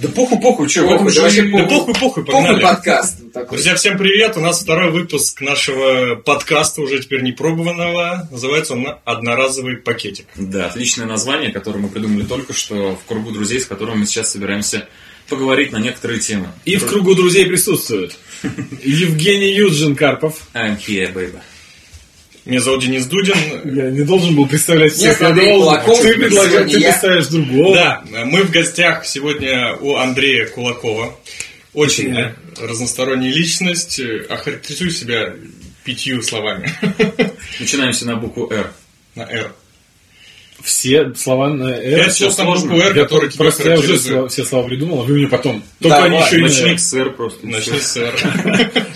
Да похуй, похуй, что? Похуй, да вообще Да похуй, похуй, Похуй погнали. подкаст. вот такой. Друзья, всем привет! У нас второй выпуск нашего подкаста, уже теперь не пробованного. Называется он «Одноразовый пакетик». Да, отличное название, которое мы придумали только что в кругу друзей, с которыми мы сейчас собираемся поговорить на некоторые темы. И в кругу друзей присутствуют Евгений Юджин Карпов. I'm here, baby. Меня зовут Денис Дудин. Я не должен был представлять всех, Нет, я должен. Кулаков. Ты предлагаешь, ты я. представишь другого. Да, мы в гостях сегодня у Андрея Кулакова. Очень Да. разносторонняя личность. Охарактеризуй себя пятью словами. Начинаемся на букву «Р». На «Р». Все слова на. Пять слов на сложно. «Р», Я тебя просто я уже слова- все слова придумал, а вы мне потом. Только Давай, они еще и на Начни с «Р» просто. Начни с «Р».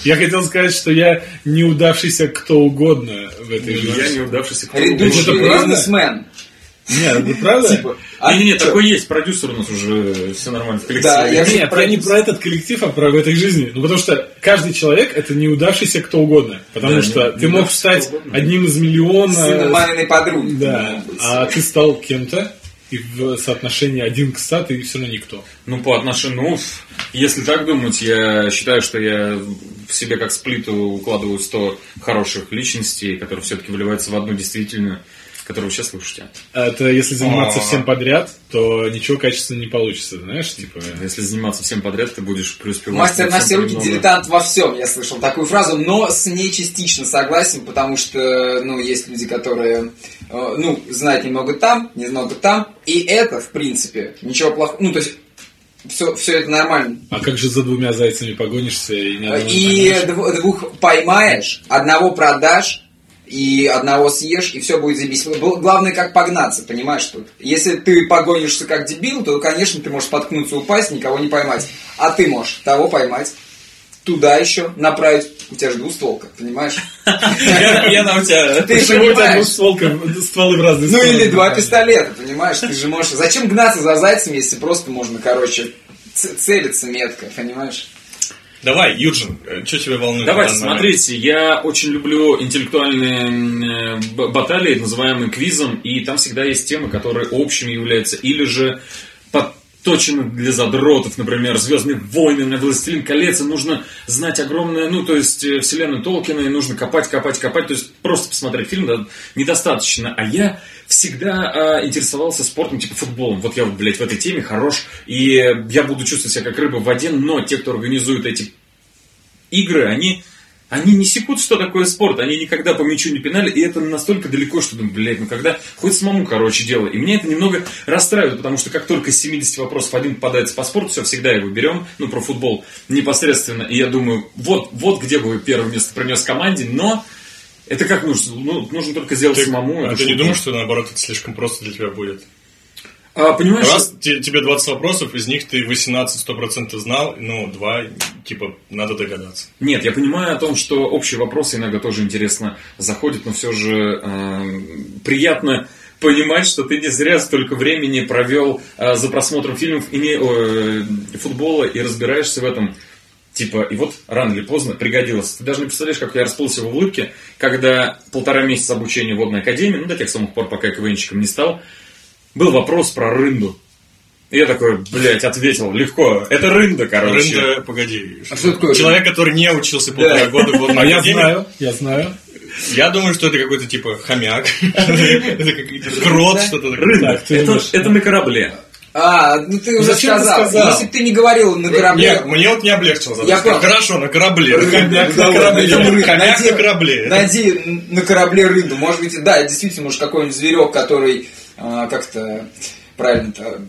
Я хотел сказать, что я неудавшийся кто угодно в этой Я жизни. неудавшийся Предыдущий Это правда? бизнесмен. Нет, это правда? Типа, а Не-не-не, чё? такой есть, продюсер у нас уже, все нормально в коллективе. Да, я- Нет, я не про этот коллектив, а про в этой жизни. Ну, потому что каждый человек это неудавшийся кто угодно. Потому Да, что не- ты мог стать одним из миллиона. Сына маминой подруги. Да, а ты стал кем-то, и в соотношении один к ста ты все равно никто. Ну, по отношению, ну, если так думать, я считаю, что я в себе как сплиту укладываю 100 хороших личностей, которые все-таки выливаются в одну действительную, которую вы сейчас слушаете. Это если заниматься А. всем подряд, то ничего качественно не получится, знаешь, типа. Если заниматься всем подряд, ты будешь преуспевать. Мастер на все руки, дилетант во всем, я слышал такую фразу, но с ней частично согласен, потому что, ну, есть люди, которые, э, ну, знают немного там, немного там, и это, в принципе, ничего плохого, ну, то есть, все, все это нормально. А как же за двумя зайцами погонишься и не И поймаешь? двух поймаешь, одного продашь, и одного съешь, и все будет заебись. Бл- Главное, как погнаться, понимаешь, тут. Если ты погонишься как дебил, то, конечно, ты можешь споткнуться, упасть, никого не поймать. А ты можешь того поймать, туда еще направить. У тебя же двустволка, понимаешь? Я, на у тебя. Ты Почему у тебя двустволка, стволы в разные Ну или два пистолета, понимаешь? Ты же можешь... Зачем гнаться за зайцем, если просто можно, короче, целиться метко, понимаешь? Давай, Юджин, что тебя волнует? Давайте, в данный момент? смотрите, я очень люблю интеллектуальные э, баталии, называемые квизом, и там всегда есть темы, которые общими являются, или же подточены для задротов, например, «Звездные войны», «Властелин колец», и нужно знать огромное, ну, то есть, э, вселенную Толкина, и нужно копать, копать, копать, то есть, просто посмотреть фильм да, недостаточно, а я всегда э, интересовался спортом, типа футболом. Вот я, блядь, в этой теме хорош, и я буду чувствовать себя как рыба в воде, но те, кто организует эти игры, они, они не секут, что такое спорт, они никогда по мячу не пинали, и это настолько далеко, что, думаю, блядь, ну когда хоть самому, короче, дело. И меня это немного расстраивает, потому что как только с 70 вопросов один попадается по спорту, все, всегда его берем, ну, про футбол непосредственно, и я думаю, вот, вот где бы первое место принес команде, но это как нужно? Ну, нужно только сделать Ты, самому. а ты не думаешь, что наоборот это слишком просто для тебя будет? А, понимаешь, Раз те- тебе 20 вопросов, из них ты 18 100% знал, ну, два, типа, надо догадаться. Нет, я понимаю о том, что общие вопросы иногда тоже интересно заходят, но все же э, приятно понимать, что ты не зря столько времени провел э, за просмотром фильмов и не- э, футбола и разбираешься в этом. Типа, и вот рано или поздно пригодилось. Ты даже не представляешь, как я расплылся в улыбке, когда полтора месяца обучения в водной академии, ну, до тех самых пор, пока я КВНщиком не стал, был вопрос про рынду. И я такой, блядь, ответил, легко. Это рында, короче. Рында, погоди. А что такое Человек, который не учился полтора года в водной А я знаю, я знаю. Я думаю, что это какой-то типа хомяк. Это какой-то крот, что-то такое. Рында. Это, на корабле. А, ну ты уже Зачем ты сказал. сказал? Если бы ты не говорил на корабле... Нет, мне вот не облегчило. Я понял. Хорошо, на корабле. Хомяк на корабле. Хомяк на корабле. Найди на корабле рынду. Может быть, да, действительно, может, какой-нибудь зверек, который как-то правильно-то, а,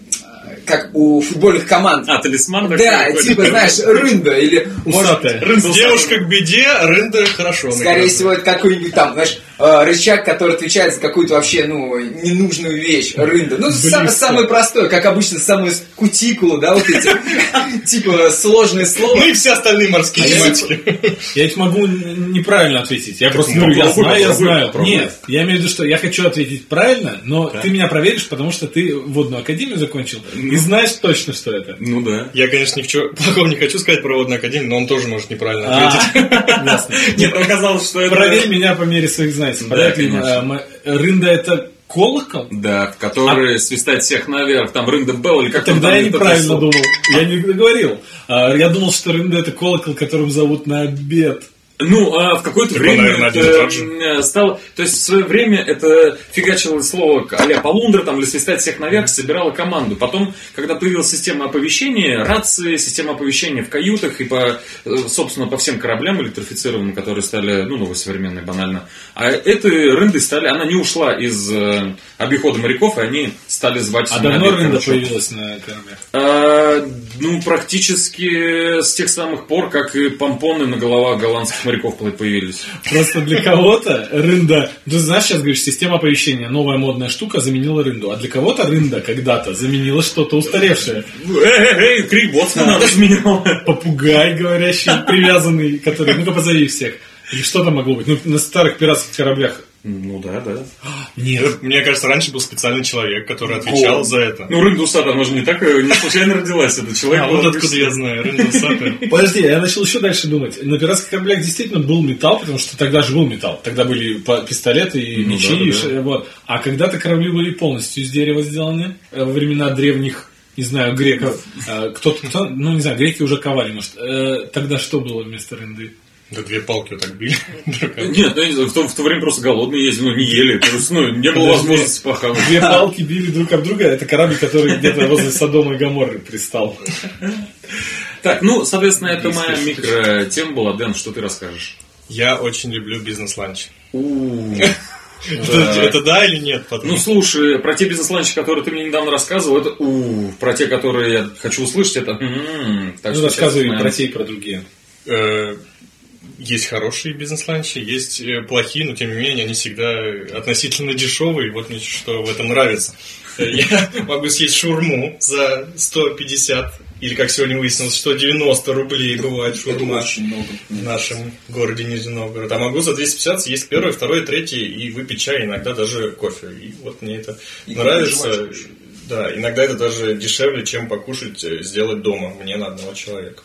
как у футбольных команд. А, талисман да, типа, знаешь, рында или может. Рында, девушка к беде, рында хорошо. Скорее всего, это какой-нибудь там, знаешь, э, рычаг, который отвечает за какую-то вообще, ну, ненужную вещь, рында. Ну, сам- самое простое, как обычно, самое с кутикулу, да, вот эти, типа, сложное слово. Ну и все остальные морские А тематики. Я ведь могу неправильно ответить. Я просто Ну, говорю, я знаю, я знаю. Нет, я имею в виду, что я хочу ответить правильно, но ты меня проверишь, потому что ты водную академию закончил и знаешь точно, что это. Ну да. Я, конечно, ничего плохого не хочу сказать про водную академию, но он тоже может неправильно А, ответить. Ясно. Нет, оказалось, что это... Проверь меня по мере своих знаний. М- Рында это колокол? Да, который свистает всех наверх, там Рында Белл или как он Тогда там я неправильно думал. Я не договорил. А, Я думал, что Рында это колокол, которым зовут на обед. Ну, а в какое-то Так он, время наверное, это м, стало... То есть в свое время это фигачило слово а-ля полундра, там, или свистать всех наверх, собирало команду. Потом, когда появилась система оповещения, рации, система оповещения в каютах и по, э, собственно, по всем кораблям электрифицированным, которые стали, ну, новые современные, банально. А этой рынды стали... Она не ушла из э, обихода моряков, и они стали звать... А давно Рында появилась на кораблях? А, ну, практически с тех самых пор, как и помпоны на головах голландских моряков появились. Просто для кого-то рында... Ты знаешь, сейчас говоришь, система оповещения, новая модная штука заменила рынду. А для кого-то рында когда-то заменила что-то устаревшее. Эй, эй, Крик Боцман надо заменил. Попугай говорящий, привязанный, который... Ну-ка, позови всех. Или что там могло быть? Ну, на старых пиратских кораблях. Ну да, да. Нет. Мне кажется, раньше был специальный человек, который отвечал за это. Ну, Рында Усата, она же не так, э, не случайно родилась, это человек. А вот откуда я знаю, Саппер. Подожди, я начал еще дальше думать. На пиратских кораблях действительно был металл, потому что тогда же был металл. Тогда были пистолеты и Ну мечи. А когда-то корабли были полностью из дерева сделаны. э, Во времена древних, не знаю, греков. Э, Кто-то, кто- ну не знаю, греки уже ковали, может. Э, Тогда что было вместо рынды? Да две палки вот так били. друг об друга. Нет, ну, я не знаю, в то, в то время просто голодные ездили, ну, не ели. То есть, ну, не было Подожди. возможности похавать. Две палки били друг об друга. Это корабль, который где-то возле Содома и Гоморры пристал. Так, ну, соответственно, это моя микро-тема была. Дэн, что ты расскажешь? Я очень люблю бизнес-ланч. Это- Это да или нет? потом? Ну, слушай, про те бизнес-ланчи, которые ты мне недавно рассказывал, это у Про те, которые я хочу услышать, это м-м. Так Ну, что рассказывай сейчас, про те и про другие. Есть хорошие бизнес-ланчи, есть э, плохие, но тем не менее они всегда относительно дешевые. Вот мне что в этом нравится. Э, Я могу съесть шурму за 150 или, как сегодня выяснилось, 190 рублей бывает шурма очень много. в нашем городе Нижний Новгород. А могу за 250 съесть первое, второе, третье и выпить чай, иногда даже кофе. И вот мне это И нравится. Да, иногда это даже дешевле, чем покушать, э, сделать дома мне на одного человека.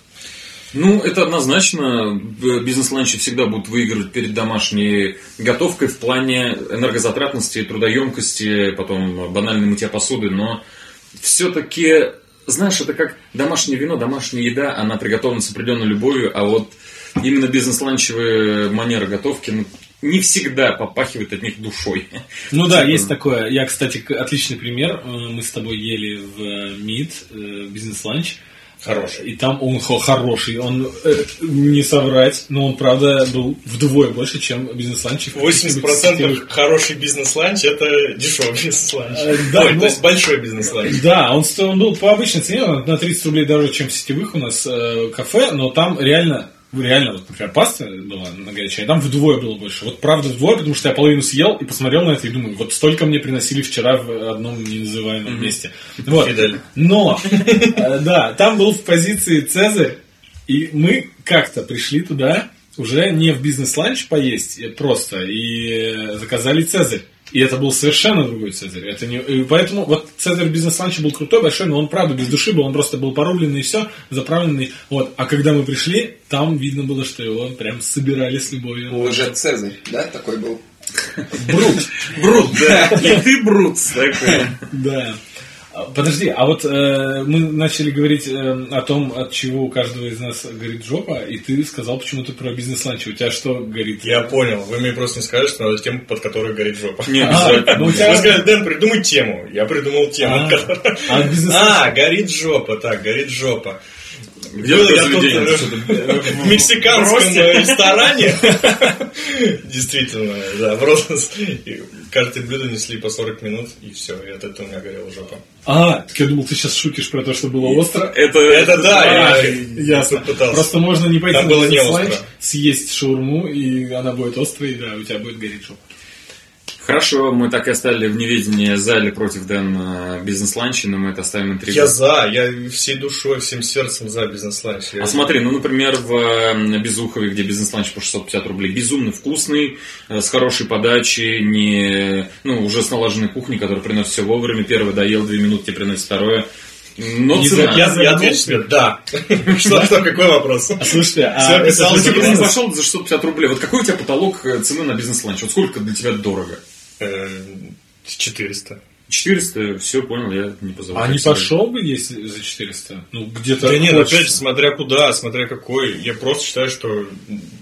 Ну, это однозначно. Бизнес-ланчи всегда будут выигрывать перед домашней готовкой в плане энергозатратности, трудоемкости, потом банальной мытья посуды, но все-таки, знаешь, это как домашнее вино, домашняя еда, она приготовлена с определенной любовью, а вот именно бизнес-ланчевые манеры готовки ну, не всегда попахивают от них душой. Ну да, Типа- есть такое. Я, кстати, отличный пример. Э, Мы с тобой ели в э, МИД э, бизнес-ланч. Хороший. И там он хо- хороший. Он, э, не соврать, но он, правда, был вдвое больше, чем бизнес-ланч. в каких-нибудь 80% сетевых. хороший бизнес-ланч это дешевый бизнес-ланч. Э, да, Ой, ну- то есть большой бизнес-ланч. Да, он, он был по обычной цене, он на 30 рублей дороже, чем в сетевых у нас э, кафе, но там реально, реально, вот, например, паста была на горячее, а там вдвое было больше. Вот правда вдвое, потому что я половину съел и посмотрел на это и думаю, вот столько мне приносили вчера в одном неназываемом месте. Вот. Фидель. Но, э, да, там был в позиции Цезарь, и мы как-то пришли туда уже не в бизнес-ланч поесть э, просто, и э, заказали Цезарь. И это был совершенно другой Цезарь. Это не... и поэтому вот Цезарь бизнес-ланч был крутой, большой, но он правда без души был, он просто был порубленный и все, заправленный. Вот. А когда мы пришли, там видно было, что его прям собирали с любовью. Лжец Цезарь, да, такой был? Брут. Брут, да. И ты брут такой. Да. А, Подожди, а вот э, мы начали говорить э, о том, от чего у каждого из нас горит жопа, и ты сказал почему-то про бизнес-ланч. У тебя что горит? Я понял. Вы мне просто не скажете, что надо тему, под которой горит жопа. Не А, обязательно. ну у Вы сказали, Дэн, придумай тему. Я придумал тему. А, а А, горит жопа, так, горит жопа. Такое я тут э, в мексиканском э, ресторане. Действительно, да, в Каждое блюдо несли по 40 минут, и все, и от этого у меня горела жопа. А, так я думал, ты сейчас шутишь про то, что было остро. Это, Это да, А, я ясно. пытался. Просто можно не пойти на было не остро. съесть шаурму, и она будет острой, да, у тебя будет гореть жопа. Хорошо, мы так и оставили в неведении за или против Дэн э, бизнес-ланчи, но мы это оставим интригу. Я за, я всей душой, всем сердцем за бизнес-ланч. Я- А смотри, ну, например, в э, Безухове, где бизнес-ланч по 650 рублей, безумно вкусный, э, с хорошей подачей, не, ну, уже с налаженной кухней, которая приносит все вовремя. Первый доел, две минуты тебе приносит второе. Но Не цена. за- Я, отвечу да. Что, что, какой вопрос? Слушайте, а Если ты пошел за 650 рублей, вот какой у тебя потолок э, цены на бизнес-ланч? Вот сколько для тебя дорого? Э, 400. 400, все, понял, я не позову. А не пошел бы, если за 400? Ну, где-то Да нет, опять же, смотря куда, смотря какой. Я просто считаю, что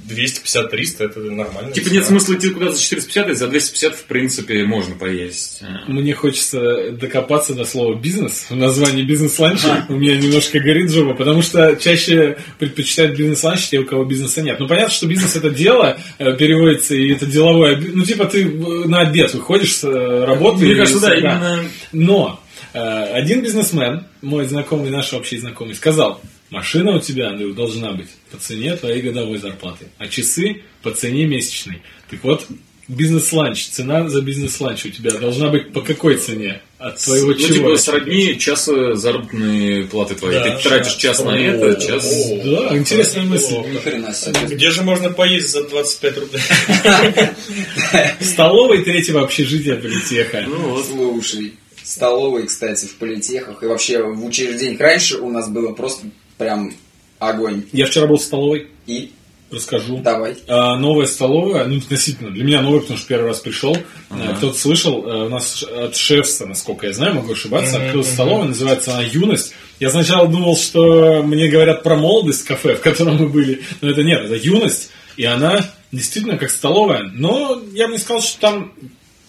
250-300 это нормально. Типа нет смысла идти куда-то за 450, и за 250 в принципе можно поесть. Мне хочется докопаться до слова бизнес. В названии бизнес-ланча у меня немножко горит жопа, потому что чаще предпочитают бизнес-ланч те, у кого бизнеса нет. Ну, понятно, что бизнес это дело, э, переводится, и это деловое... Ну, типа, ты на обед выходишь с э, работы. Мне и кажется, да, именно Но э, один бизнесмен, мой знакомый, наш общий знакомый, сказал, машина у тебя, Андрюх, должна быть по цене твоей годовой зарплаты, а часы по цене месячной. Так вот, бизнес-ланч, цена за бизнес-ланч у тебя должна быть по какой цене? От твоего ну, чего? типа, сродни часа заработной платы твоей. Да. Ты тратишь час на это, час... Да, интересная мысль. Ни хрена себе. Где же можно поесть за 25 рублей? В столовой третьего общежития политеха. Ну вот. Слушай, столовые, кстати, в политехах и вообще в учреждениях. Раньше у нас было просто прям огонь. Я вчера был в столовой, И расскажу. давай. А, новая столовая, ну, относительно, для меня новая, потому что первый раз пришел. А, Кто-то слышал, э, у нас от шефса, насколько я знаю, могу ошибаться, открылась столовая, называется она «Юность». Я сначала думал, что мне говорят про молодость кафе, в котором мы были, но это нет, это «Юность», и она действительно как столовая, но я бы не сказал, что там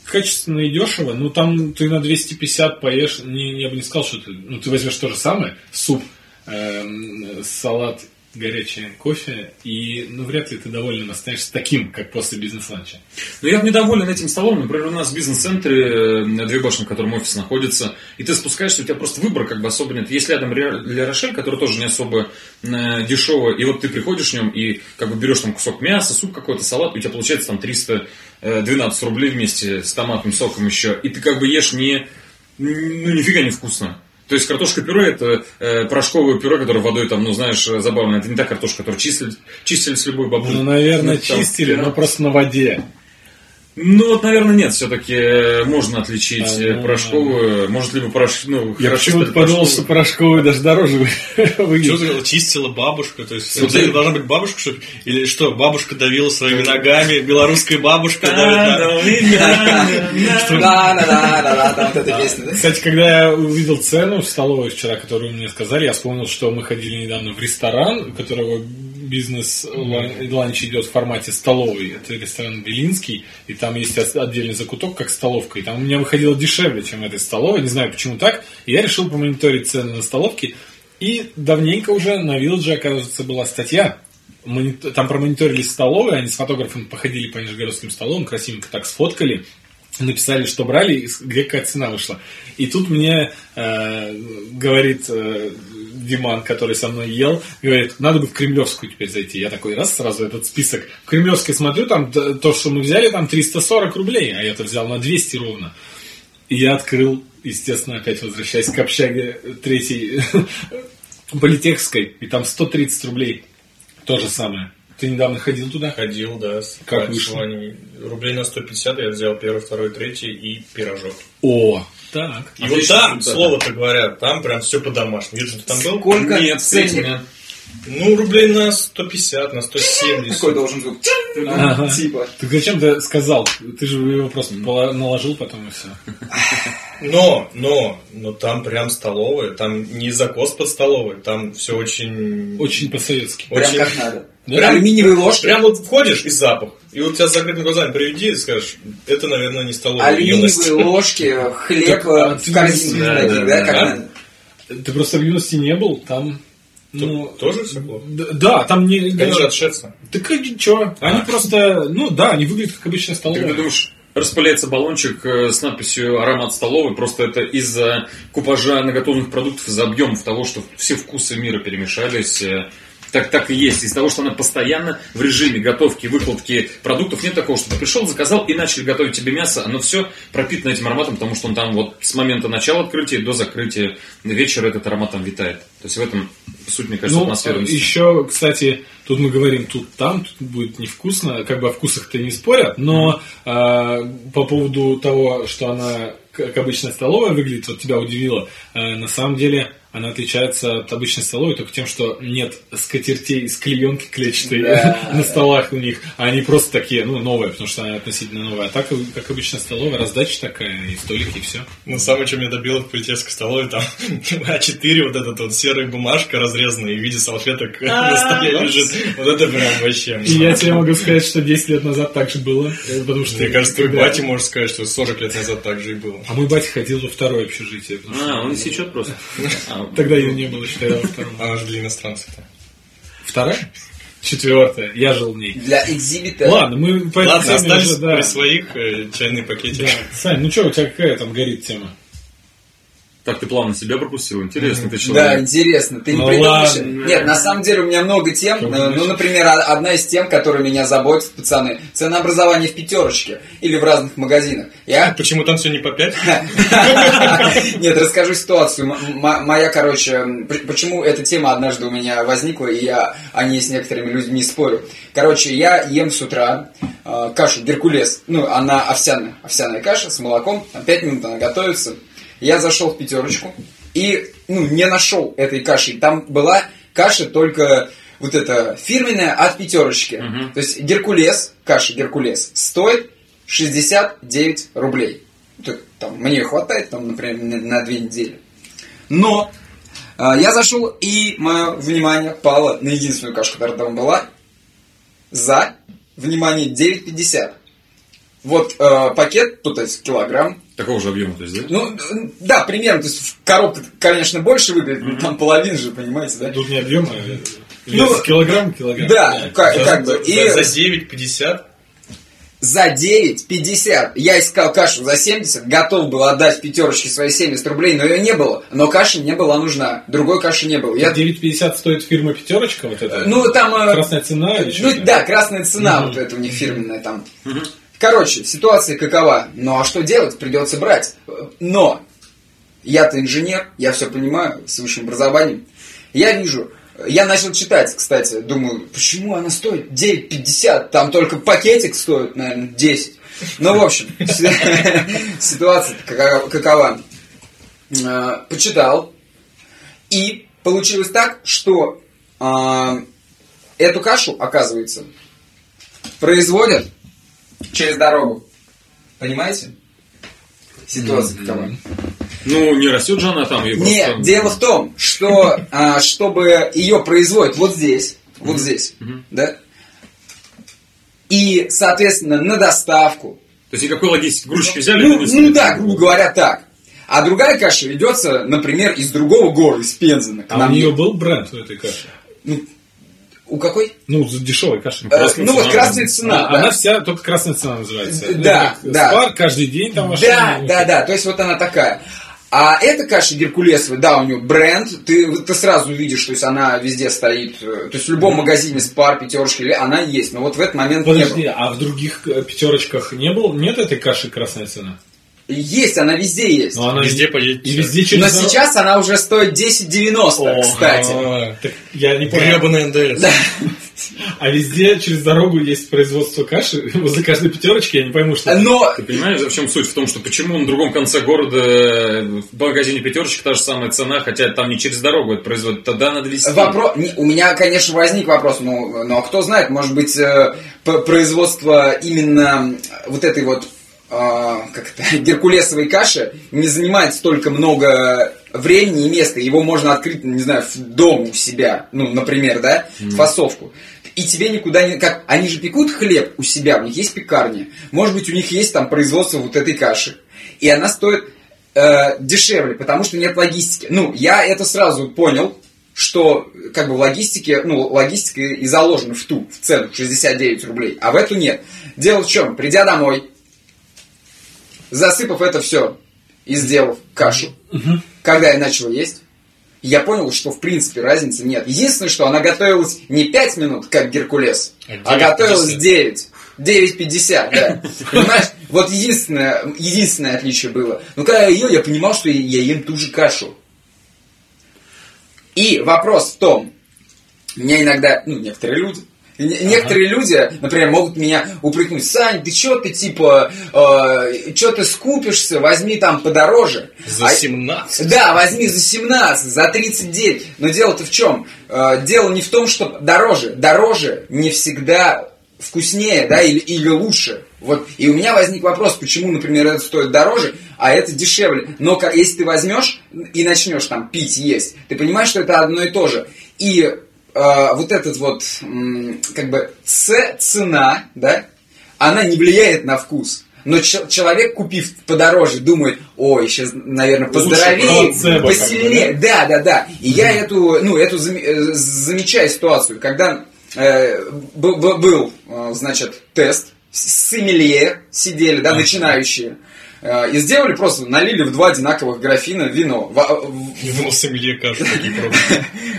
качественно и дешево, ну там ты на 250 поешь, не, я бы не сказал, что ты, ну ты возьмешь то же самое, суп, эм, салат, горячий кофе, и ну вряд ли ты доволен останешься таким, как после бизнес-ланча. Но я недоволен этим столом. Например, у нас в бизнес-центре э, Две башни, в котором офис находится, и ты спускаешься, у тебя просто выбор как бы особо нет. Есть рядом Ле Рошель, который тоже не особо э, дешевый, и вот ты приходишь в нем и как бы берешь там кусок мяса, суп какой-то, салат, и у тебя получается там 312 рублей вместе с томатным соком еще, и ты как бы ешь не, ну нифига не вкусно. То есть картошка пюре это э, порошковое пюре, которое водой там, ну знаешь, забавно. Это не та картошка, которую чистили, чистили с любой бабулей. Ну, наверное, Ну, там, чистили, да. но просто на воде. Ну, вот, наверное, нет. Все-таки можно отличить А, э, порошковую. Может, либо порошок... Ну, Я хорошо, почему-то что подумал, порошковую. что порошковый даже дороже вы- Что выйдет. ты говорил? Чистила бабушка? То есть, Вот это должна быть бабушка, что ли? Или что, бабушка давила своими ногами, белорусская бабушка давит на- Да-да-да-да-да, там вот эта песня, да? Кстати, когда я увидел цену в столовой вчера, которую мне сказали, я вспомнил, что мы ходили недавно в ресторан, у которого бизнес-ланч идет в формате столовой. Это ресторан Белинский, и там есть от- отдельный закуток, как столовка. И там у меня выходило дешевле, чем этой столовой. Не знаю, почему так. И я решил помониторить цены на столовки. И давненько уже на Вилладже, оказывается, была статья. Там промониторили столовые, они с фотографом походили по Нижегородским столовым, красивенько так сфоткали написали, что брали, где какая цена вышла. И тут мне э, говорит э, Диман, который со мной ел, говорит, надо бы в Кремлевскую теперь зайти. Я такой, раз, сразу этот список. В Кремлевской смотрю, там то, что мы взяли, там 340 рублей, а я-то взял на 200 ровно. И я открыл, естественно, опять возвращаясь к общаге третьей политехской, и там 130 рублей. То же самое. Ты недавно ходил туда? Ходил, да. Как вышло? Рублей на 150 я взял первый, второй, третий и пирожок. О, так. И вот Отлично, там, слово-то говоря, там прям все по-домашнему. Видишь, ты там был? Сколько Нет, ценник? Ну, рублей на 150, на 170. Какой должен звук? Ага. Типа. Так зачем ты сказал? Ты же его просто наложил потом и все. Но, но, но там прям столовая, там не закос под столовой, там все очень... Очень по-советски. Прям очень- как надо. Да? Алюминиевые ложки. Прям вот входишь и запах. И вот тебя с закрытыми глазами приведи и скажешь, это, наверное, не столовая юность. Алюминиевые ложки, хлеб а э, в корзинке да, да, да, да. как А? Ты просто в юности не был, там... Ну, тоже все плохо? д- да, там не... Конечно, от шефа. Так и ничего. Они просто, ну да, они выглядят как обычная Ты, ты столовая. думаешь, распыляется баллончик э, с надписью «Аромат столовой», просто это из-за купажа наготовленных продуктов, из-за объемов того, что все вкусы мира перемешались. Так, так и есть. Из-за того, что она постоянно в режиме готовки, выкладки продуктов, нет такого, что ты пришел, заказал и начали готовить тебе мясо. Оно все пропитано этим ароматом, потому что он там вот с момента начала открытия до закрытия вечера этот аромат там витает. То есть в этом суть, мне кажется, Ну, атмосферности. еще, кстати, тут мы говорим тут там, тут будет невкусно, как бы о вкусах-то не спорят, но э, по поводу того, что она как обычная столовая выглядит, вот тебя удивило, э, на самом деле она отличается от обычной столовой только тем, что нет скатертей из клеенки клетчатой Да. на столах у них, а они просто такие, ну, новые, потому что они относительно новые. А так, как обычная столовая, раздача такая, и столики, и все. Ну, самое, что меня добило в полицейской столовой, там А4, вот эта вот серая бумажка разрезанная, и в виде салфеток на столе лежит. Вот это прям вообще. И я тебе могу сказать, что 10 лет назад так же было, потому что... Мне кажется, твой батя может сказать, что 40 лет назад так же и было. А мой батя ходил во второе общежитие. А, он сечет просто. А, Тогда ее не было, считаю, во втором. Она же для иностранцев-то. Вторая? Четвертая. Я жил в ней. Для экзибита. Ладно, мы по этой Ладно, теме остались уже, да. при своих э, чайный пакетик. Да. Сань, ну что, у тебя какая там горит тема? Так ты плавно себя пропустил. Интересно, ты Да, человек. интересно. Ты не Ну придумаешь? ладно. Нет, на самом деле у меня много тем. Чё, Э. Ну, например, одна из тем, которая меня заботит, пацаны, ценообразование в пятерочке или в разных магазинах. Я Почему там все не по 5? Нет, расскажу ситуацию. Моя, короче, почему эта тема однажды у меня возникла, и я о ней с некоторыми людьми спорю. Короче, я ем с утра э, кашу Геркулес. Ну, она овсяная. Овсяная каша с молоком. Там 5 минут она готовится. Я зашел в пятерочку и, ну, не нашел этой каши. Там была каша только вот эта фирменная от пятерочки. То есть Геркулес, каша Геркулес, стоит 69 рублей. Тут, там, мне хватает, там, например, на, две недели. Но а, я зашел, и мое внимание пало на единственную кашу, которая там была, за, внимание, 9,50. Вот э, пакет, ну, то есть килограмм. Такого же объема, то есть, да? Ну, да, примерно, то есть коробка, конечно, больше выглядит, но там половина же, понимаете, да? Тут не объема, а Ну, вес килограмм, килограмм. Да, как, как бы. И За 9,50 за 9,50 я искал кашу за 70, готов был отдать пятерочке свои 70 рублей, но ее не было. Но каша не была нужна. Другой каши не было. Я, 9,50 стоит фирма пятерочка, вот это? ну, там... э, Красная цена или Ну, что-то? да, красная цена вот эта у них фирменная там. Короче, ситуация какова. Ну, а что делать? Придется брать. Но я-то инженер, я все понимаю, с высшим образованием. Я вижу, я начал читать, кстати, думаю, почему она стоит 9,50? Там только пакетик стоит, наверное, 10. Ну, в общем, ситуация какова-. Э, Почитал, и получилось так, что а, эту кашу, оказывается, производят через дорогу. Понимаете? Ситуация какова. Ну, не растет же она там, ее Нет, просто... дело в том, что а, чтобы ее производят вот здесь, вот здесь, да, и, соответственно, на доставку. То есть никакой логистики. Грузчики взяли? Ну, ну да, грубо говоря, так. А другая каша ведется, например, из другого города, из Пензена. к А у нее был бренд у этой каши? У какой? Ну, за дешевой каши. Э, ну вот красная цена. А- да. Она вся, только красная цена называется. Да, Ну, да. Спар каждый день там ваша. Да, да, да, то есть вот она такая. А эта каша геркулесовая, да, у нее бренд, ты, ты сразу видишь, то есть она везде стоит, э, то есть в любом магазине спар, пятерочки, или она есть, но вот в этот момент не Подожди, было. а в других э, пятерочках не было? Нет этой каши красная цена? Есть, она везде есть. Но она Везде поедет. И везде через Но сейчас она уже стоит 10,90, О, кстати. А, Так я не понял. Гребаный НДС. Да. А везде через дорогу есть производство каши. Возле каждой пятерочки я не пойму, что. это. Но Ты понимаешь, в чем суть? В том, что почему на другом конце города в магазине пятерочка та же самая цена, хотя там не через дорогу это производят, тогда надо вести. Вопро... не, У меня, конечно, возник вопрос, ну, ну а кто знает, может быть, э, производство именно вот этой вот э, как это, геркулесовой каши не занимает столько много времени и места. Его можно открыть, не знаю, в дом у себя, ну, например, да, фасовку. И тебе никуда не... Как, они же пекут хлеб у себя, у них есть пекарня. Может быть, у них есть там производство вот этой каши. И она стоит э, дешевле, потому что нет логистики. Ну, я это сразу понял, что как бы в логистике, ну, логистика и заложена в ту, в цену 69 рублей, а в эту нет. Дело в чем? Придя домой, засыпав это все и сделав кашу, когда я начал есть, я понял, что в принципе разницы нет. Единственное, что она готовилась не 5 минут, как Геркулес, А а готовилась 9:50. 9. 9.50, да. Понимаешь? Вот единственное, единственное отличие было. Но когда я ел, я понимал, что я ем ту же кашу. И вопрос в том, меня иногда, ну, некоторые люди Некоторые люди, например, могут меня упрекнуть, Сань, ты чё ты, типа, э, чё ты скупишься, возьми там подороже. За А- 17. Да, возьми за 17, за 39. Но дело-то в чем? дело не в том, что дороже. Дороже не всегда вкуснее, да, или, или лучше. Вот. И у меня возник вопрос, почему, например, это стоит дороже, а это дешевле. Но если ты возьмешь и начнешь там пить, есть, ты понимаешь, что это одно и то же. И э, вот этот вот, как бы, ц- цена, да, она не влияет на вкус. Но че- человек, купив подороже, думает, ой, сейчас, наверное, поздоровее, плацебо, посильнее. Да, да, да. И я эту, ну, эту э, замечаю ситуацию, когда э, был, э, значит, тест, сомелье сидели, да, начинающие, и сделали просто, налили в два одинаковых графина вино. В- Не думал, сомелье кашу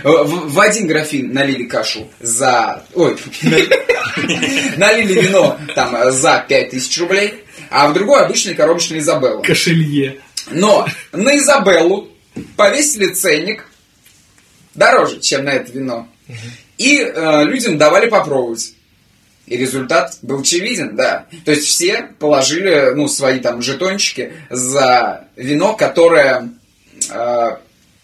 в, в один графин налили кашу за... Ой, налили вино там за 5000 рублей, а в другой обычный коробочный Изабелла. Кошелье. Но на Изабеллу повесили ценник дороже, чем на это вино. И э, людям давали попробовать. И результат был очевиден, да. То есть все положили, ну, свои там жетончики за вино, которое э,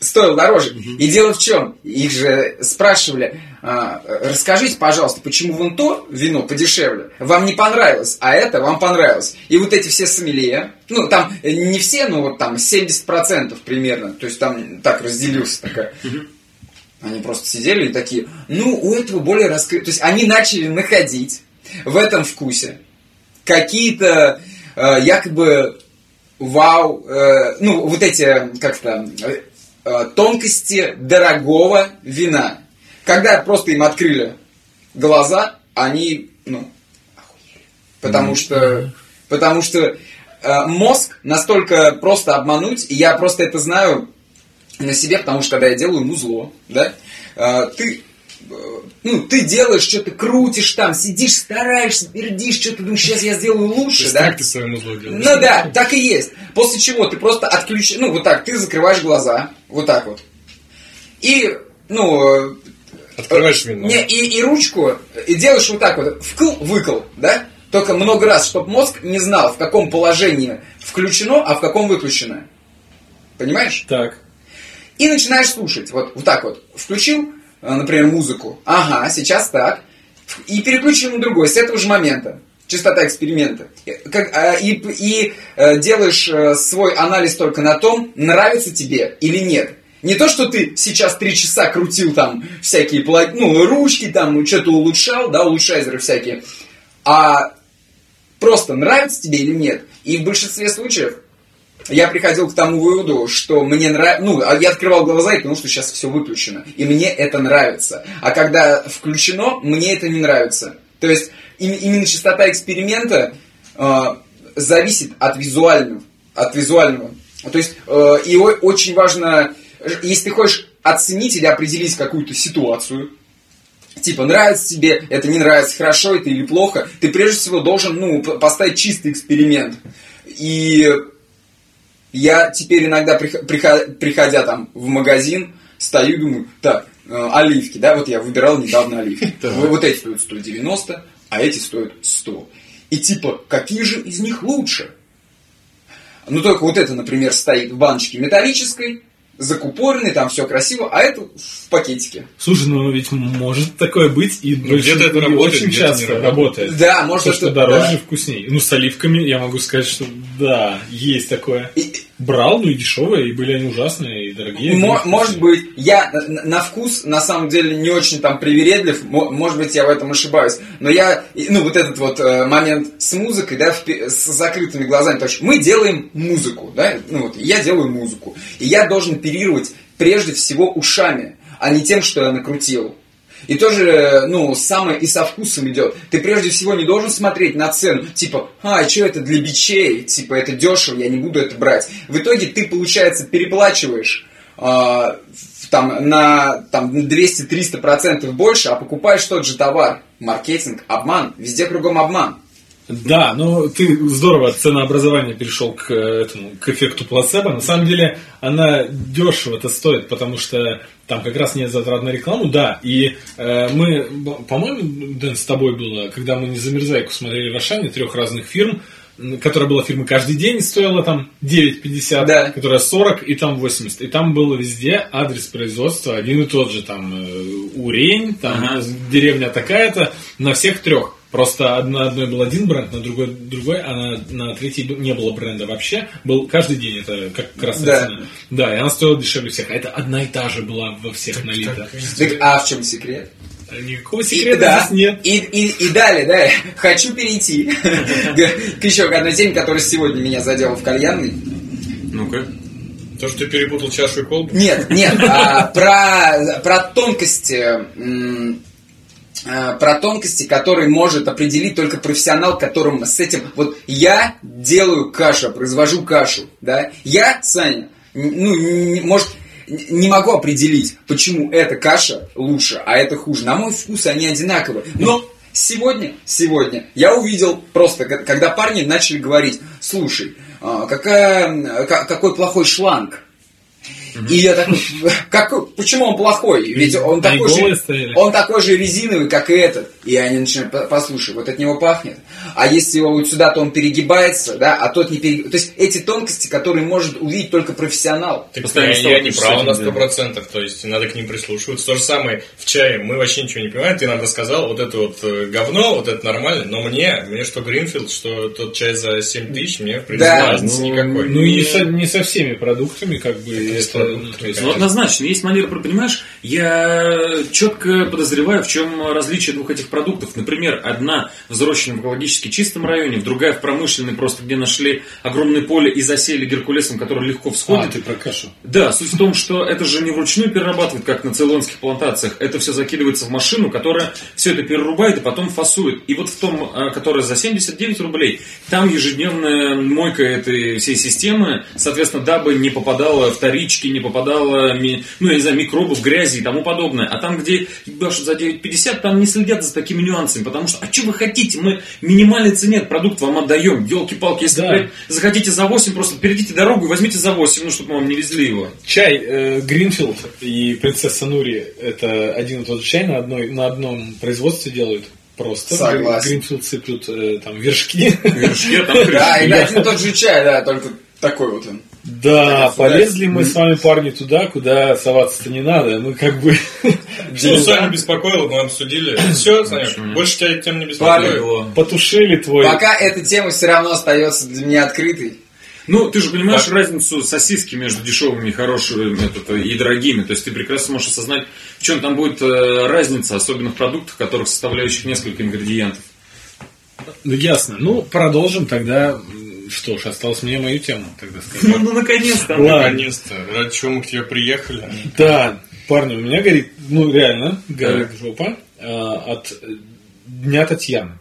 стоило дороже. И дело в чем? Их же спрашивали, э, расскажите, пожалуйста, почему вон то вино подешевле вам не понравилось, а это вам понравилось. И вот эти все сомелье, ну, там не все, но вот там 70% примерно, то есть там так разделился такая. Они просто сидели и такие, ну, у этого более раскрыто. То есть они начали находить в этом вкусе какие-то э, якобы вау, э, ну, вот эти, как-то, э, тонкости дорогого вина. Когда просто им открыли глаза, они, ну, охуели. Потому что, потому что э, мозг настолько просто обмануть, и я просто это знаю на себе, потому что когда я делаю музло, да, э, ты э, ну, ты делаешь, что-то крутишь там, сидишь, стараешься, пердишь, что-то думаешь, сейчас я сделаю лучше, есть да? ты своему зло делаешь? Ну да, так и есть. После чего ты просто отключаешь, ну вот так, ты закрываешь глаза, вот так вот. И, ну, э, Открываешь вино. не, и, и ручку, и делаешь вот так вот, вкл-выкл, да? Только много раз, чтобы мозг не знал, в каком положении включено, а в каком выключено. Понимаешь? Так. И начинаешь слушать. Вот, вот так вот. Включил, э, например, музыку. Ага, сейчас так. И переключил на другой с этого же момента. Частота эксперимента. И, как, а, и, и, э, делаешь э, свой анализ только на том, нравится тебе или нет. Не то, что ты сейчас три часа крутил там всякие ну, ручки, там что-то улучшал, да, улучшайзеры всякие, а просто нравится тебе или нет. И в большинстве случаев я приходил к тому выводу, что мне нравится, ну, а я открывал глаза и потому что сейчас все выключено, и мне это нравится. А когда включено, мне это не нравится. То есть им- именно частота эксперимента э, зависит от визуального, от визуального. То есть э, и очень важно, если ты хочешь оценить или определить какую-то ситуацию, типа нравится тебе, это не нравится, хорошо это или плохо, ты прежде всего должен ну, поставить чистый эксперимент. И я теперь иногда, прих- приходя, приходя там в магазин, стою и думаю, так, э, оливки, да, вот я выбирал недавно оливки. Вот эти стоят 190, а эти стоят 100. И типа, какие же из них лучше? Ну, только вот это, например, стоит в баночке металлической, закупоренный, там все красиво, а это в пакетике. Слушай, ну ведь может такое быть, и Ну, где-то это работает, очень где-то не часто работает. работает. Да, может, То, что это- дороже, да. вкуснее. Ну, с оливками я могу сказать, что да, есть такое. И- Брал, ну и дешевые, и были они ужасные, и дорогие. Мо- были может быть, я на, вкус на самом деле не очень там привередлив, мо- может быть, я в этом ошибаюсь, но я, и- ну, вот этот вот э, момент с музыкой, да, с закрытыми глазами, то есть мы делаем музыку, да, ну вот, я делаю музыку, и я должен оперировать прежде всего ушами, а не тем, что я накрутил. И тоже, ну, самое и со вкусом идет. Ты прежде всего не должен смотреть на цену, типа, а, что это для бичей, типа, это дешево, я не буду это брать. В итоге ты, получается, переплачиваешь в- там, на там, 200-300% больше, а покупаешь тот же товар. Маркетинг, обман, везде кругом обман. Да, ну ты здорово от ценообразования перешел к э, этому, к эффекту плацебо. На самом деле она дешево это стоит, потому что там как раз нет затрат на рекламу, да. И э, мы, по-моему, Дэн, с тобой было, когда мы не замерзайку смотрели в Ашане трех разных фирм, которая была фирма каждый день, стоила там 9,50, Да. которая 40 и там 80. И там было везде адрес производства один и тот же, там э, Урень, там Ага. деревня такая-то, на всех трех. Просто на одной был один бренд, на другой другой, а на, на третьей не было бренда вообще. Был каждый день это как красная Да. цена. Да, и она стоила дешевле всех. А это одна и та же была во всех налита. Так, а в чем секрет? Никакого И- секрета да. здесь нет. И, и, и далее, да, хочу перейти к, еще к одной теме, которая сегодня меня задела в кальянной. Ну-ка. То, что ты перепутал чашу и колбу. Нет, нет, а, про, про тонкости, м, а, про тонкости, которые может определить только профессионал, которым с этим... Вот я делаю кашу, произвожу кашу, да, я, Саня, ну, не- может, не могу определить, почему эта каша лучше, а это хуже. На мой вкус они одинаковые. Но сегодня, сегодня я увидел просто, когда парни начали говорить, слушай, а, какая, ка- какой плохой шланг. И я такой, какой, почему он плохой? Ведь он такой, же, стояли. он такой же резиновый, как и этот. И они начинают, «По- послушай, вот от него пахнет. А если его вот сюда, то он перегибается, да, а тот не перегибается. То есть эти тонкости, которые может увидеть только профессионал. Так Постоянно я, я не прав на этим, сто да. процентов, то есть надо к ним прислушиваться. То же самое в чае, мы вообще ничего не понимаем, ты надо сказал, вот это вот э, говно, вот это нормально, но мне, мне что Гринфилд, что тот чай за 7 тысяч, мне в принципе Да. разницы Ну, никакой. Ну, не со, не со всеми продуктами, как бы. это, ну, то есть, Ну, однозначно, есть манера, понимаешь, я четко подозреваю, в чем различие двух этих продуктов. Например, одна взрощена в экологически чистом районе, другая в промышленной, просто где нашли огромное поле и засели геркулесом, который легко А, всходит. ты про кашу. Да, суть в том, что это же не вручную перерабатывают, как на цейлонских плантациях. Это все закидывается в машину, которая все это перерубает и потом фасует. И вот в том, а, которая за 79 рублей, там ежедневная мойка этой всей системы, соответственно, дабы не попадало вторички, не попадало, ми- ну, я не знаю, микробов, грязи и тому подобное. А там, где ебашут за 9,50, там не следят за такими нюансами, потому что, а что вы хотите? Мы минимальной цене продукт вам отдаем. Елки-палки, если, Да. блядь, захотите за 8, просто перейдите дорогу и возьмите за 8, ну, чтобы мы вам не везли его. Чай э, Гринфилд и принцесса Нури это один и тот же чай на, одной, на одном производстве делают. Просто Согласен. Гринфилд сыплют э, там вершки. Вершки, а там Да, и один и тот же чай, да, только такой вот он. Да, полезли мы с вами, парни, туда, куда соваться-то не надо. Мы как бы... Что Саню беспокоило, мы обсудили. Все, Саня, больше тебя тем не Парни, беспокоит. Потушили твой... Пока эта тема все равно остается для меня открытой. Ну, ты же понимаешь Так. разницу сосиски между дешевыми и хорошими это, и дорогими. То есть ты прекрасно можешь осознать, в чем там будет э, разница, особенно в продуктах, которых составляющих несколько ингредиентов. Ну, ясно. Ну, продолжим тогда. Что ж, осталось мне мою тему, тогда сказать. ну наконец-то. Наконец-то. Ради чего мы к тебе приехали? Да, парни, у меня горит, ну реально, горит жопа а, от Дня Татьяны.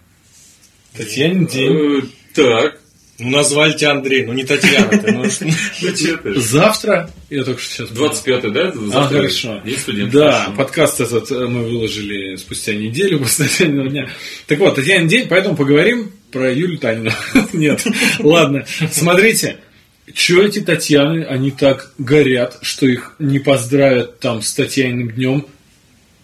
Татьянин день. Э, Так, Ну, назвали тебя Андрей, ну не Татьяна. ты, ну, ну? Завтра, я только что сейчас... 25 да? А, Завтра хорошо. Есть студент? Да, Хорошо. подкаст этот э, мы выложили спустя неделю после Татьянина дня. Так вот, Татьянин день, поэтому поговорим про Юлю Танину. Нет, ладно. Смотрите, что эти Татьяны, они так горят, что их не поздравят там с Татьяниным днем.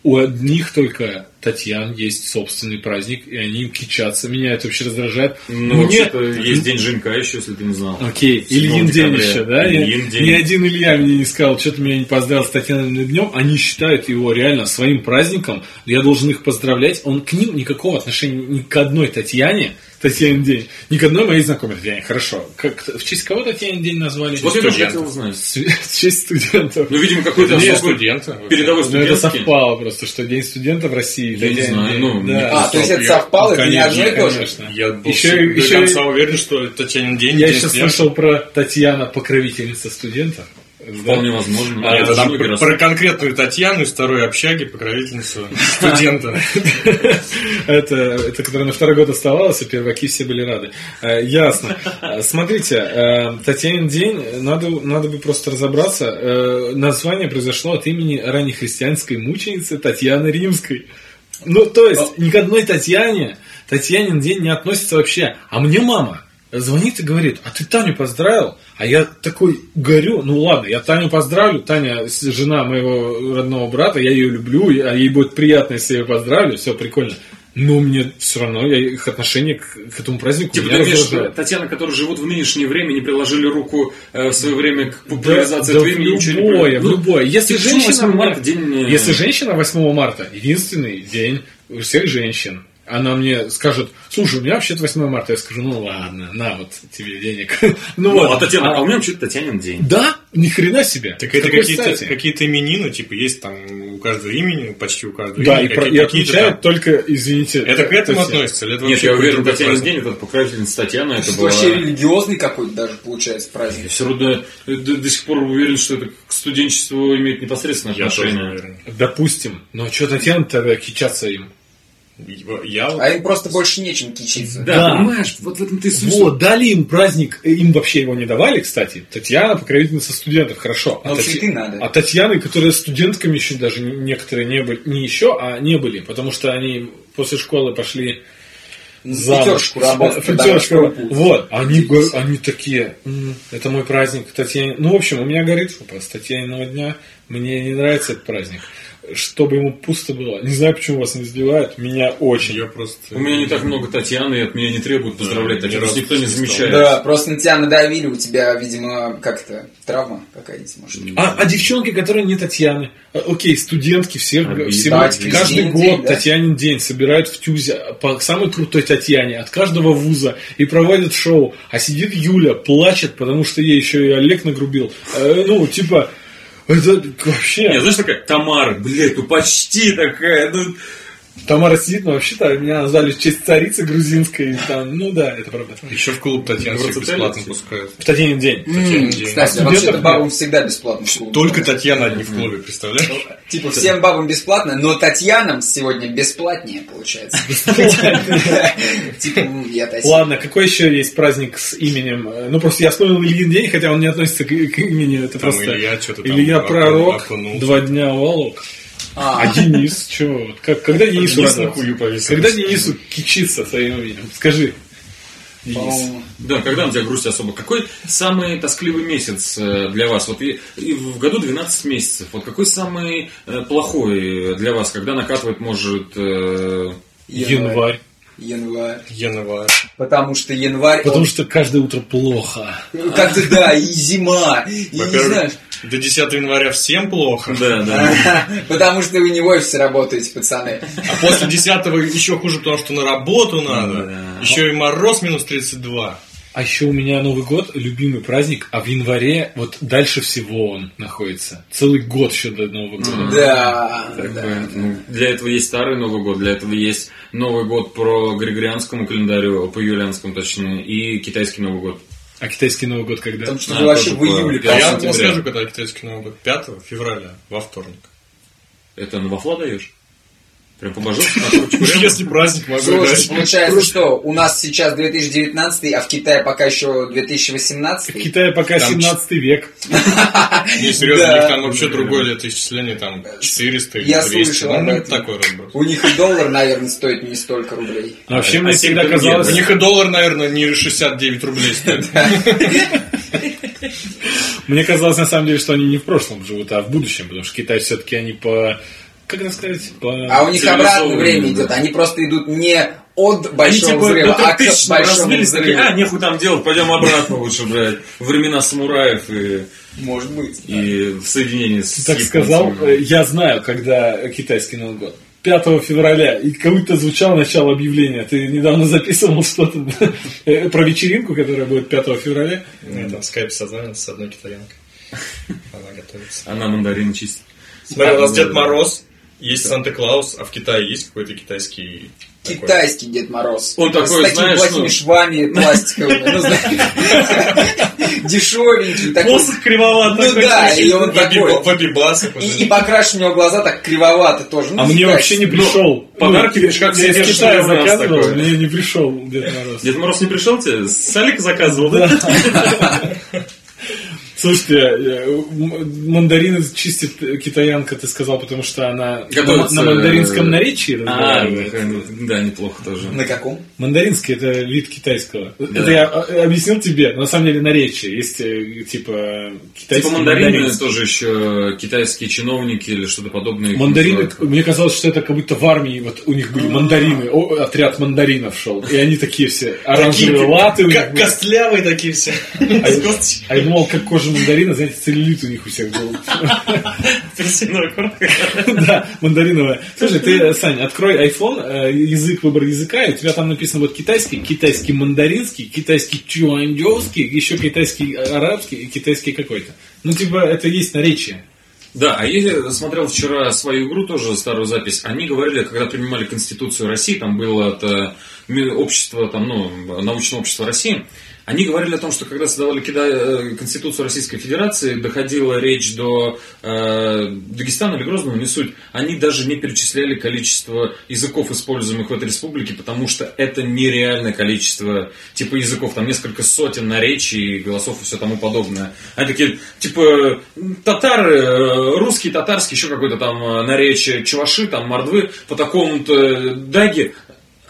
У одних только Татьян есть собственный праздник, и они им кичатся. Меня это вообще раздражает. Ну, Мне- есть день Женька еще, если ты не знал. Окей, 7 Ильин день еще, да? Ильин день. Ни один Илья мне не сказал, что ты меня не поздравил с Татьяной днем. Они считают его реально своим праздником. Я должен их поздравлять. Он к ним никакого отношения ни к одной Татьяне, Татьянин день, ни к одной моей знакомой Татьяне. Хорошо. Как, в честь кого Татьянин день назвали? Вот я тоже хотел узнать. В честь студентов. Ну, видимо, какой-то студента. передовой Ну, это совпало просто, что День студента в России. Я не знаю, ну, да. А, то есть это совпало, это не конечно, одно и то же? Я был Еще- до еще- конца уверен, что Татьянин день. Я еще студента. слышал про Татьяна, покровительница студентов. Вполне возможно. А, это там про, про конкретную Татьяну из второй общаги, покровительницу студента. Это, это которая на второй год оставалась, и перваки все были рады. Э, ясно. Э, Смотрите, э, Татьянин день, надо, надо бы просто разобраться. Название произошло от имени раннехристианской мученицы Татьяны Римской. Ну, то есть, ни к одной Татьяне Татьянин день не относится вообще. А мне мама звонит и говорит, а ты Таню поздравил? А я такой горю, ну ладно, я Таню поздравлю, Таня жена моего родного брата, я ее люблю, а ей будет приятно, если я ее поздравлю, все прикольно. Но мне все равно я, их отношение к, к этому празднику Типа, ты виду, раздражает. Татьяна, которые живут в нынешнее время, не приложили руку э, в свое время к Да, популяризации да этого в имени, ничего не любое, в любое. Если женщина, 8 марта день... э, если женщина 8 марта, единственный день у всех женщин, она мне скажет, слушай, у меня вообще-то 8 марта, я скажу, ну ладно, на вот тебе денег. ну Ну, вот, а Татьяна, А- а у меня вообще-то Татьянин день. Да, ни хрена себе. Так это какие-то, какие-то именины, типа, есть там у каждого имени, почти у каждого Да, и, имени, какие- и какие-то отмечают там- только, извините. Это к этому то есть, относится? Или это Нет, я уверен, Татьянин день, это покровительница Татьяна, это Это была... вообще религиозный какой-то даже получается праздник. Я все равно до, до сих пор уверен, что это к студенчеству имеет непосредственное Я тоже отношение. уверен. Допустим. Но что Татьяна тогда кичаться им? Я А им просто больше нечем кичиться. Да, Да. понимаешь, вот в этом ты суть. Вот, дали им праздник, э, им вообще его не давали, кстати. Татьяна, покровительница студентов, хорошо. Ну, Тати- цветы надо. а Татьяны, которые студентками еще даже не- некоторые не были, не еще, а не были, потому что они после школы пошли замуж. Пятерочку работать. Пятерочку. Вот, они, го- они такие, «М, это мой праздник, Татьяне. Ну, в общем, у меня горит фу, с Татьяниного дня, мне не нравится этот праздник. Чтобы ему пусто было. Не знаю, почему вас не сбивают, меня очень. Я просто... У меня не так много Татьяны, и от меня не требуют поздравлять. ни Татьяну никто не замечает. Да, просто на тебя надавили, у тебя, видимо, как-то травма какая-нибудь, может. А, а девчонки, которые не Татьяны, а, окей, студентки, все, все Да, каждый Татьянин год день, да? Татьянин день собирают в Тюзе по самой крутой Татьяне от каждого вуза и проводят шоу. А сидит Юля, плачет, потому что ей еще и Олег нагрубил. Э, ну, типа, это вообще... Не, знаешь, такая Тамара, блядь, ну почти такая, ну... Тамара сидит, но вообще-то меня назвали в честь царицы грузинской. Там, ну да, это правда. Еще в клуб Татьяны всех бесплатно пускают. В Татьянин день. М, день. Кстати, А вообще-то студентов бабам всегда бесплатно. Только Татьяна одни в клубе, представляешь? Типа всем бабам бесплатно, но Татьянам сегодня бесплатнее получается. Типа, Татьяна. Ладно, какой еще есть праздник с именем? Ну, просто я вспомнил Ильин день, хотя он не относится к, имени. Это просто Илья Пророк, два дня волок. А, А Денис, чего? Как, когда Денису Денис на хую повесил. Когда Денису кичиться своим именем? Скажи. Денис. Да, когда на тебя грусть особо? Какой самый тоскливый месяц э, для вас? Вот и, и в году 12 месяцев. Вот какой самый э, плохой для вас, когда накатывает, может... э, Январь. Январь. Январь. Потому что январь... Потому он- что каждое утро плохо. Как-то да, и зима. И не знаешь. До 10 января всем плохо. Да, да. Потому что вы не в офисе работаете, пацаны. А после 10 еще хуже, потому что на работу надо. Еще и мороз минус 32. А еще у меня Новый год, любимый праздник, а в январе вот дальше всего он находится. Целый год еще до Нового года. Да, да. ну, для этого есть старый Новый год, для этого есть Новый год по григорианскому календарю, по юлианскому точнее, и китайский Новый год. А китайский Новый год когда? Потому что А, вы вообще в июле по- Я вам скажу, когда китайский Новый год. 5 февраля, во вторник. Это на вафла даешь? Прям по-божески? на ручку прям? Если праздник могу Слушай, получается, что у нас сейчас 2019, а в Китае пока еще В 2018. Китае пока Там 17 век. Не, серьезно, у них там вообще другое летоисчисление, там 400 или Я 200. слышал ну, ну, такой разброс. У них и доллар, наверное, стоит не столько рублей. Но вообще А мне семь всегда казалось... У них и доллар, наверное, не 69 рублей стоит. Мне казалось на самом деле, что они не в прошлом живут, а в будущем, потому что Китай все-таки они по... Как это сказать? По... А у них обратное время да. идет. Они просто идут не от Они большого типа взрыва, а к 3000 большому разбились, такие, взрыву. а, нехуй там делать, пойдем обратно лучше, блядь, в времена самураев и, Может быть. и в соединении с так японцами. сказал, э, я знаю, когда китайский Новый год. 5 февраля, и как будто звучало начало объявления. Ты недавно записывал что-то э, про вечеринку, которая будет 5 февраля. Я там скайп созвонился с одной китаянкой. Она готовится. Она мандарин чистит. Смотри, у нас Дед Мороз, есть Санта-Клаус, а в Китае есть какой-то китайский... такой? Китайский Дед Мороз. Он такой, С такими плохими ну- швами пластиковыми. Ну, дешевенький такой. кривоват Ну да, и он такой. В обибасах. И, покрашен у него глаза так кривовато тоже. Ну, А мне вообще не пришел. подарки, видишь, как я из Китая заказывал, мне не пришел Дед Мороз. Дед Мороз не пришел тебе? Салик заказывал, да? Слушайте, э, мандарины чистит китаянка, ты сказал, потому что она на, Готовится, на мандаринском э, наречии А, да, неплохо тоже. На каком? Мандаринский это вид китайского. Это я э, объяснил тебе, но на самом деле наречие. Есть типа китайский Типа мандарины мандаринский. тоже еще китайские чиновники или что-то подобное. Мандарины, мне казалось, что это как будто в армии вот у них были мандарины, о, отряд мандаринов шел, и они такие все оранжевые латы костлявые такие все. А я думал, как кожа мандарина, знаете, целлюлит у них у всех был. апельсиновой коркой. Да, мандариновая. Слушай, ты, Сань, открой iPhone, э, язык, выбор языка, и у тебя там написано вот китайский, китайский мандаринский, китайский чуаньдёвский, еще китайский арабский и китайский какой-то. Ну, типа, это есть наречие. Да, а я смотрел вчера свою игру, тоже старую запись. Они говорили, когда принимали Конституцию России, там было это общество, там, ну, научное общество России, они говорили о том, что когда создавали э, Конституцию Российской Федерации, доходила речь до э, Дагестана или Грозного, не суть, они даже не перечисляли количество языков, используемых в этой республике, потому что это нереальное количество типа языков, там несколько сотен наречий, голосов и все тому подобное. Они такие, типа, татары, э, русский, татарский, еще какой-то там э, наречие, чуваши, там, мордвы, по такому-то даге,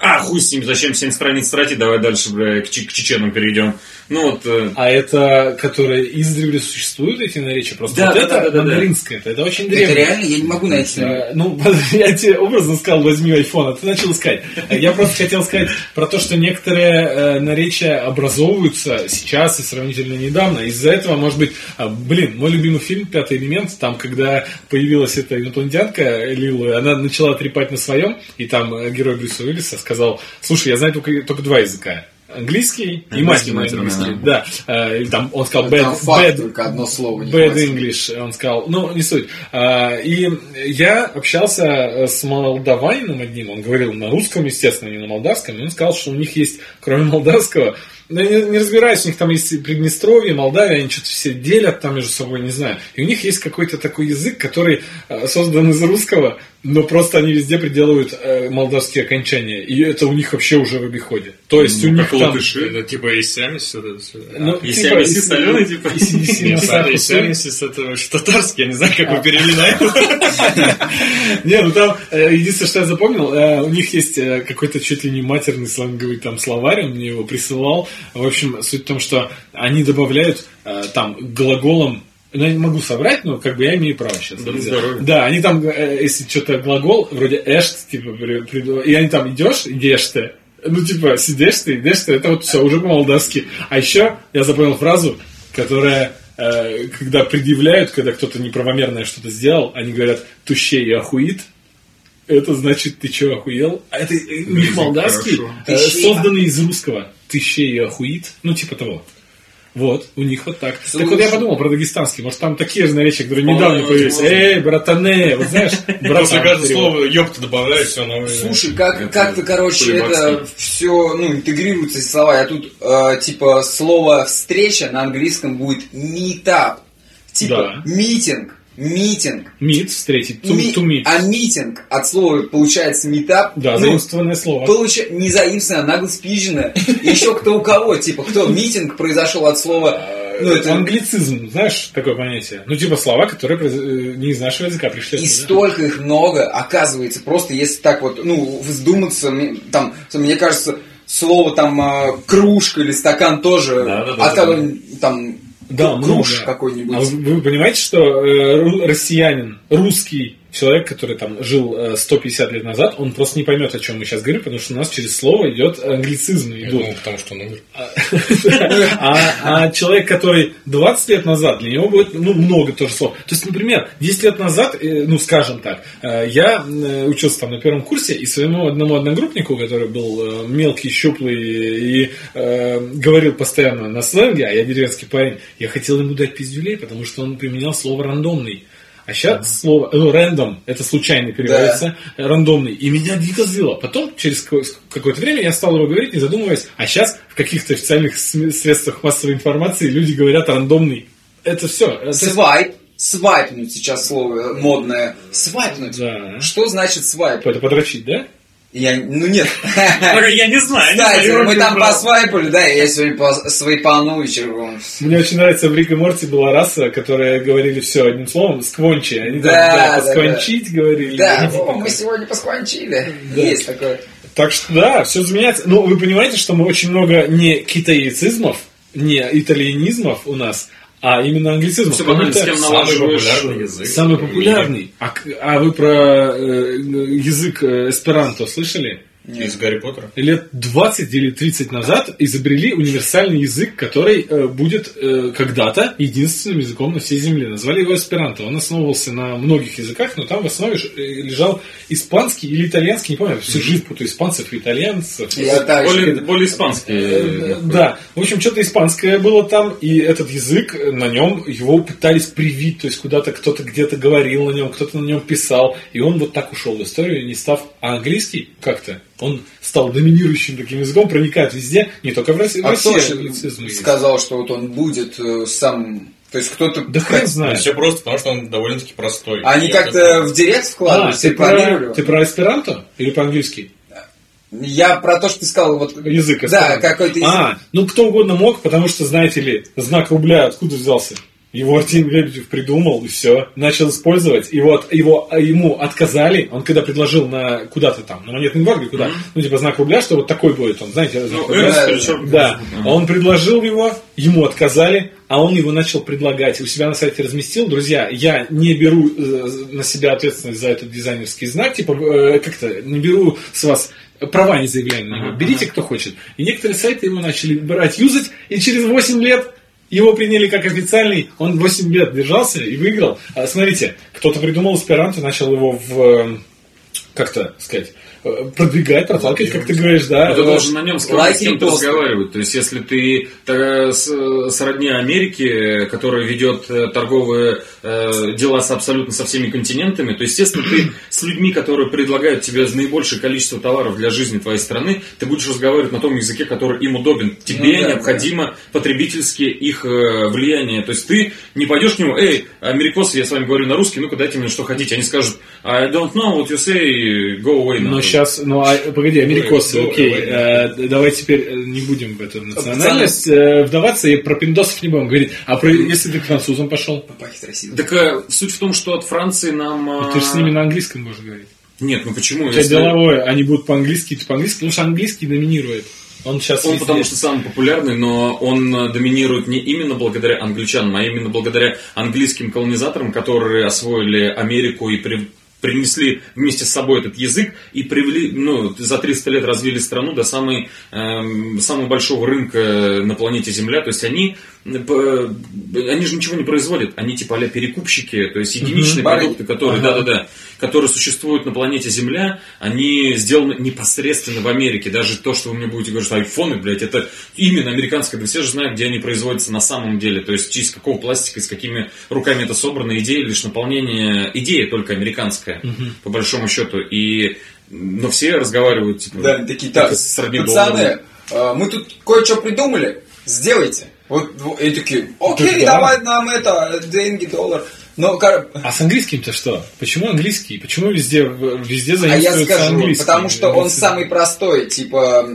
а, хуй с ним, зачем 7 страниц тратить, давай дальше, бля, к, че- к чеченам перейдем. Ну вот, э, А это, которые издревле существуют, эти наречия? Просто Да, вот да, это да, да, да, да. мандаринское, это, это очень Это древнее. реально? Я не могу найти. Э, Ну, я тебе образно сказал, возьми iPhone, а ты начал искать. Я просто хотел сказать про то, что некоторые э, наречия образовываются сейчас и сравнительно недавно. Из-за этого, может быть, а, блин, мой любимый фильм «Пятый элемент», там, когда появилась эта инопланетянка Лила, она начала трепать на своем, и там э, герой Брюса Уиллиса сказал, слушай, я знаю только, только два языка. Английский и Английский, матерный матерный, английский. Да. Э, и там он сказал bad, bad, только одно слово не Bad. English, он сказал. Ну, не суть. А, И я общался с молдаванином одним, он говорил на русском, естественно, не на молдавском, и он сказал, что у них есть, кроме молдавского, ну, я не, не разбираюсь, у них там есть Приднестровье, Молдавия, они что-то все делят там между собой, не знаю. И у них есть какой-то такой язык, который э, создан из русского, но просто они везде приделывают э, молдавские окончания. И это у них вообще уже в обиходе. То есть у них как там... латыши. Это типа это. Ну, И типа, сямиси и- соленый, типа? и сямиси Нет, на сахар, и соль. сямис это татарский, я не знаю, как вы перевели на это. Не, ну там э, единственное, что я запомнил, э, у них есть э, какой-то чуть ли не матерный сленговый там словарь, он мне его присылал. В общем, суть в том, что они добавляют там к глаголам ну, я не могу соврать, но как бы я имею право сейчас. Да они там, э, если что-то глагол, вроде эшт, типа, и они там идешь, идешь ты, ну, типа, сидишь ты, идешь ты, это вот все уже по-молдавски. А еще я запомнил фразу, которая, э, когда предъявляют, когда кто-то неправомерное что-то сделал, они говорят «туще и охуит», это значит, ты что, охуел? А это э, у них молдавский, э, созданный из русского. Тыще и охуит. Ну, типа того. Вот, у них вот так. Так вот я подумал про дагестанский. Может, там такие же наречия, которые Вполне недавно появились. Эй, братане! Вот знаешь, После каждого слова ёпта добавляешь, все новое. Слушай, как, Это как-то, короче, это все, ну, интегрируются эти слова. Я тут, э, типа, слово «встреча» на английском будет meetup. Типа, Да. митинг, митинг. Meet, встретить, to, Ми- to meet. А митинг от слова получается meetup. Да, ну, заимствованное слово. Получа... Не заимствованное, а нагло. Еще кто у кого. Типа, кто? Митинг произошел от слова... Ну, это... Англицизм, знаешь, такое понятие. Ну, типа слова, которые э, не из нашего языка пришли. И оттуда. столько их много, оказывается, просто если так вот, ну, вздуматься, там, мне кажется, слово там э, кружка или стакан тоже, Да-да-да, от кого там Да, кру- много. круж какой-нибудь. А вы, вы понимаете, что э, россиянин, русский человек, который там жил э, 150 лет назад, он просто не поймет, о чем мы сейчас говорим, потому что у нас через слово идет англицизм Я думал, потому что он умер. А, а человек, который 20 лет назад, для него будет ну, много тоже слов. То есть, например, 10 лет назад, э, ну, скажем так, э, я э, учился там на первом курсе, и своему одному одногруппнику, который был э, мелкий, щуплый и э, говорил постоянно на сленге, а я деревенский парень, я хотел ему дать пиздюлей, потому что он применял слово «рандомный». А сейчас слово ну, random, это случайно переводится, э, рандомный. И меня дико злило. Потом, через ко- какое-то время, я стал его говорить, не задумываясь. А сейчас в каких-то официальных средствах массовой информации люди говорят рандомный. Это все. Свайп. Свайпнуть сейчас слово модное. Свайпнуть. Да. Что значит свайп? Это подрочить, да? Я, ну нет. Я не знаю, не Кстати, знаю. мы там посвайпали, да, я сегодня по свайпану вечером. Мне очень нравится в Рик и Морти была раса, которая говорили все одним словом, сквончи. Они там, Да, да, да, посквончить говорили. Да, о, мы сегодня посквончили. Да. Есть такое. Так что да, все изменяется. Но вы понимаете, что мы очень много не китаицизмов, не итальянизмов у нас, а именно англицизмов. Все Самый популярный язык. Самый популярный. А, а вы про э, язык э, эсперанто слышали? Из Гарри Поттера. Лет 20 или 30 назад изобрели универсальный язык, который э, будет э, когда-то единственным языком на всей земле. Назвали его эсперанто. Он основывался на многих языках, но там в основе э, лежал испанский или итальянский, не помню, всю жизнь путаю испанцев и итальянцев. Я так же. Более, более испанский. Э, Да, в общем, что-то испанское было там, и этот язык, э, на нем его пытались привить, то есть куда-то кто-то где-то говорил на нем, кто-то на нем писал, и он вот так ушел в историю, не став... А английский как-то, он стал доминирующим таким языком, проникает везде, не только в России, в А кто России же англицизм есть. сказал, что вот он будет э, сам... То есть кто-то... Да хрен знает. Все просто, потому что он довольно-таки простой. Они как-то это- в директ А, вкладывались, ты и планировали? про, ты про эсперанто или по-английски? Я про то, что ты сказал, вот... Язык Да, какой-то язык. А, ну кто угодно мог, потому что, знаете ли, знак рубля откуда взялся? Его Артем Лебедев придумал, и все. Начал использовать. И вот его, а ему отказали. Он когда предложил на куда-то там, на монетный двор, куда, ну, типа знак рубля, что вот такой будет. Он, знаете, знак Ну, рубля. С да, перечеркнутым Да, а он предложил его, ему отказали, а он его начал предлагать. У себя на сайте разместил. Друзья, я не беру э, на себя ответственность за этот дизайнерский знак, типа, э, как-то не беру с вас права не заявляю на него. Берите, кто хочет. И некоторые сайты его начали брать, юзать, и через 8 лет его приняли как официальный, он 8 лет держался и выиграл. А, смотрите, кто-то придумал эсперанто, начал его в, как-то сказать, э, продвигать, проталкивать, как ты говоришь, да. Но ты должен на нем с, кем- лайки с кем-то и посты. разговаривать. То есть, если ты э, с- сродни Америки, которая ведет э, торговые дела с абсолютно со всеми континентами, то, естественно, ты с людьми, которые предлагают тебе наибольшее количество товаров для жизни твоей страны, ты будешь разговаривать на том языке, который им удобен. Тебе Ну да, необходимо потребительские их влияние. То есть, ты не пойдешь к нему, эй, америкосы, я с вами говорю на русский, ну-ка дайте мне что хотите. Они скажут, I don't know what you say, go away. Но nahуй». сейчас, ну а, погоди, америкосы, Ой, окей, ой, э, давай теперь э, не будем в эту национальность э, вдаваться и про пиндосов не будем говорить. А про, если ты к французам пошел, Пахнет красиво. Так э, суть в том, что от Франции нам... э, ты же с ними на английском можешь говорить. Нет, ну почему? У тебя Если- деловое, они будут по-английски, ты по-английски, потому что английский доминирует. Он сейчас Он везде. потому что самый популярный, но он э, доминирует не именно благодаря англичанам, а именно благодаря английским колонизаторам, которые освоили Америку и при- принесли вместе с собой этот язык и привели, ну, за 300 лет развили страну до самой, эм, самого большого рынка на планете Земля. То есть они, э, п- они же ничего не производят, они типа а перекупщики, то есть единичные продукты, которые, да-да-да, которые существуют на планете Земля, они сделаны непосредственно в Америке. Даже то, что вы мне будете говорить, что айфоны, блядь, это именно американское. Да все же знают, где они производятся на самом деле. То есть, из какого пластика, с какими руками это собрано. Идея лишь наполнение... Идея только американская, по большому счету. И... Но все разговаривают, типа... Да, такие, так, сродни пацаны, э, мы тут кое-что придумали, сделайте. Вот, вот, и такие, окей, да. давай нам это, деньги, доллар. Но, кор- А с английским-то что? Почему английский? Почему везде, везде а я заимствуется скажу, английский? потому что он Английский. самый простой, типа,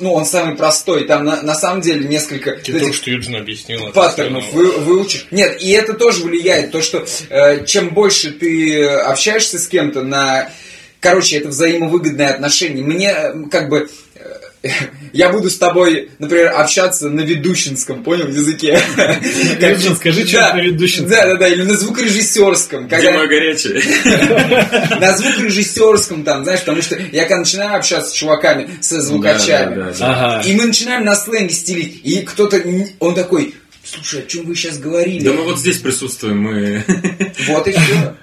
ну, он самый простой, там на, на самом деле несколько Ты только этих что Юджин объяснил. это паттернов вы, выучишь. Нет, и это тоже влияет, то, что э, чем больше ты общаешься с кем-то на... Короче, это взаимовыгодное отношение. Мне, э, как бы, э, я буду с тобой, например, общаться на ведущинском, понял, языке. Юджин, скажи что-нибудь на ведущинском. Да, да, да, или на звукорежиссерском. Где мое горячее? на звукорежиссерском там, знаешь, потому что я когда начинаю общаться с чуваками, со звукачами, Да, да, да. Ага. и мы начинаем на сленге стилить, и кто-то, он такой, слушай, о чем вы сейчас говорили? Да мы вот здесь присутствуем, мы... Вот и все.